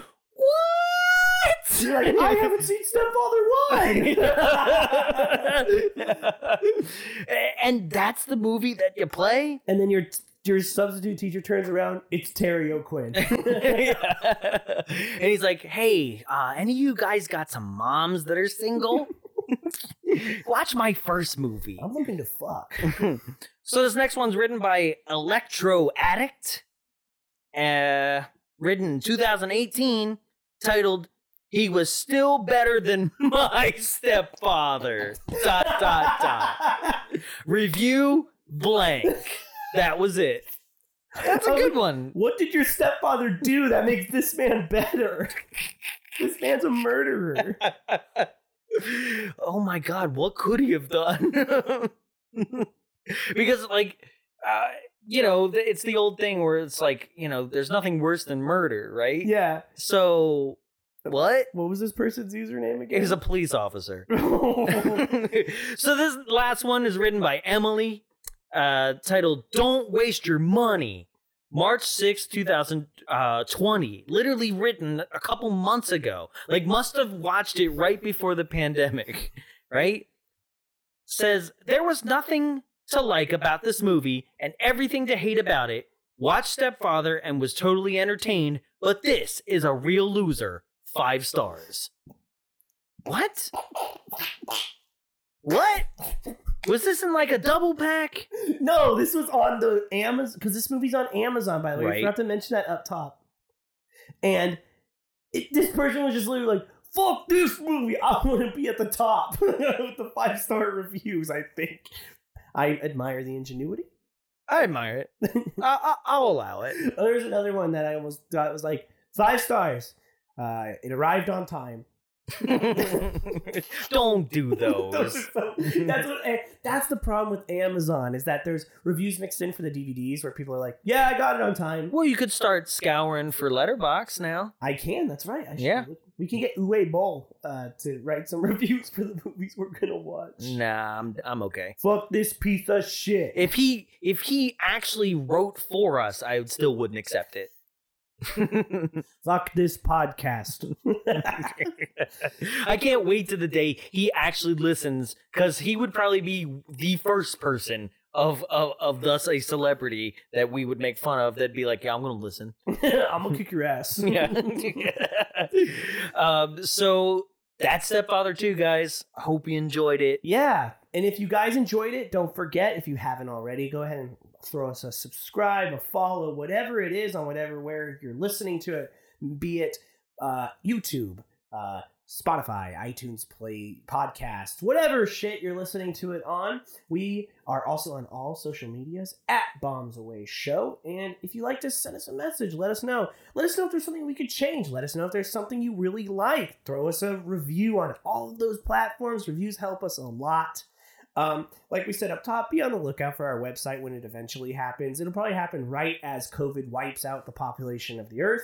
You're like, I *laughs* haven't seen Stepfather 1! *laughs* and that's the movie that you play? and then your your substitute teacher turns around, it's Terry O'Quinn. *laughs* and he's like, hey, uh, any of you guys got some moms that are single? Watch my first movie. I'm looking to fuck. So this next one's written by Electro Addict, uh, written in 2018, titled "He Was Still Better Than *laughs* My Stepfather." dot dot dot. Review blank. That was it. That's a good one. What did your stepfather do that makes this man better? *laughs* this man's a murderer. *laughs* oh my god, what could he have done? because like uh, you know, it's the old thing where it's like, you know, there's nothing worse than murder, right? Yeah. So what? What was this person's username again? He was a police officer. *laughs* *laughs* so this last one is written by Emily, uh, titled "Don't Waste Your Money." March sixth, two 2020. Literally written a couple months ago. Like, must have watched it right before the pandemic, *laughs* right? Says, There was nothing to like about this movie and everything to hate about it. Watched Stepfather and was totally entertained, but this is a real loser. Five stars. What? *laughs* What? Was this in like a double pack? No, this was on the Amazon because this movie's on Amazon. By the way, I Right. forgot to mention that up top. And it, this person was just literally like, "Fuck this movie! I want to be at the top *laughs* with the five star reviews." I think I admire the ingenuity. I admire it. *laughs* I, I, I'll allow it. Oh, There's another one that I almost thought was like five stars. Uh, it arrived on time. *laughs* Don't *laughs* do Those that's what. eh, That's the problem with Amazon is that there's reviews mixed in for the DVDs where people are like, "Yeah, I got it on time." Well, you could start scouring for Letterboxd now. I can. That's right. I Yeah. We can get Uwe Boll uh, to write some *laughs* reviews for the movies we're gonna watch. Nah, I'm I'm okay. Fuck this piece of shit. If he if he actually wrote for us, I still wouldn't accept it. *laughs* Fuck this podcast. *laughs* I can't wait to the day he actually listens because he would probably be the first person of, of of thus a celebrity that we would make fun of that'd be like, yeah, I'm gonna listen. *laughs* I'm gonna kick your ass. Yeah. um, so that's Stepfather 2, guys. Hope you enjoyed it. Yeah. And if you guys enjoyed it, don't forget, if you haven't already, go ahead and throw us a subscribe, a follow, whatever it is on whatever where you're listening to it, be it uh, YouTube, uh, Spotify, iTunes Play, podcast, whatever shit you're listening to it on. We are also on all social medias at Bombs Away Show. And if you like to send us a message, let us know. Let us know if there's something we could change. Let us know if there's something you really like. Throw us a review on all of those platforms. Reviews help us a lot. Um, like we said up top, be on the lookout for our website when it eventually happens. It'll probably happen right as COVID wipes out the population of the Earth.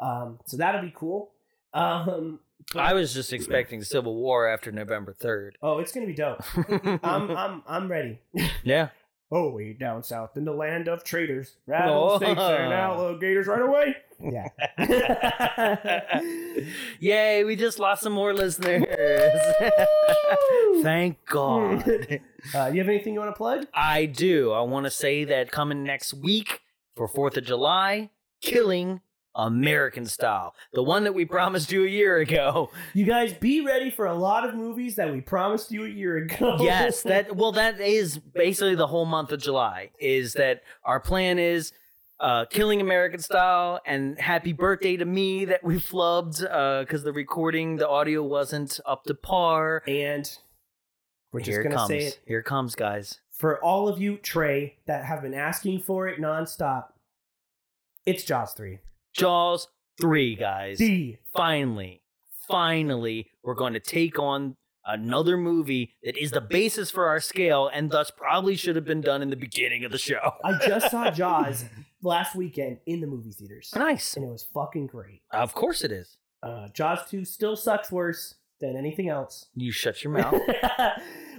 Um, so that'll be cool. Um, but- I was just expecting Civil War after November 3rd. oh, it's gonna be dope. *laughs* I'm I'm I'm ready. yeah. Oh, way down south in the land of traitors, Oh. rattlesnakes and alligators right away. Yeah. *laughs* Yay, we just lost some more listeners. *laughs* Thank God. uh, you have anything you want to plug? I do. I want to say that coming next week for 4th of July, Killing American Style. The one that we promised you a year ago. You guys be ready for a lot of movies that we promised you a year ago. yes, that *laughs* well that is basically the whole month of July is that our plan is uh, killing American style and happy birthday to me that we flubbed because the recording, the audio wasn't up to par. and we're just Here gonna comes. say it Here it comes, guys. for all of you, Trey, that have been asking for it nonstop. It's Jaws three. Jaws 3, guys. D. Finally, finally, we're going to take on another movie that is the basis for our scale and thus probably should have been done in the beginning of the show. I just saw *laughs* Jaws last weekend in the movie theaters, nice. and it was fucking great. Of course it is. Uh, Jaws two still sucks worse than anything else. You shut your *laughs* mouth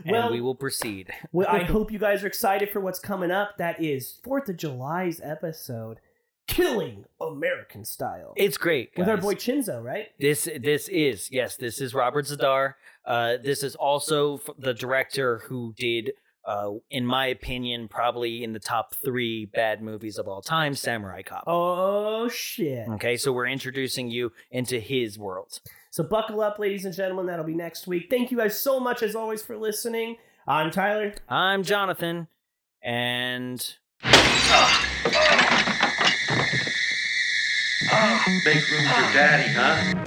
well, and we will proceed. well, I *laughs* hope you guys are excited for what's coming up. That is Fourth of July's episode, Killing American Style, It's great. with our boy Chinzo, right? This this is yes, this is Robert Z'Dar. Uh, this is also the director who did, uh, in my opinion, probably in the top three bad movies of all time, Samurai Cop. Oh shit! Okay, so we're introducing you into his world. So buckle up, ladies and gentlemen. That'll be next week. Thank you guys so much, as always, for listening. I'm Tyler. I'm Jonathan, and Make room for daddy, huh?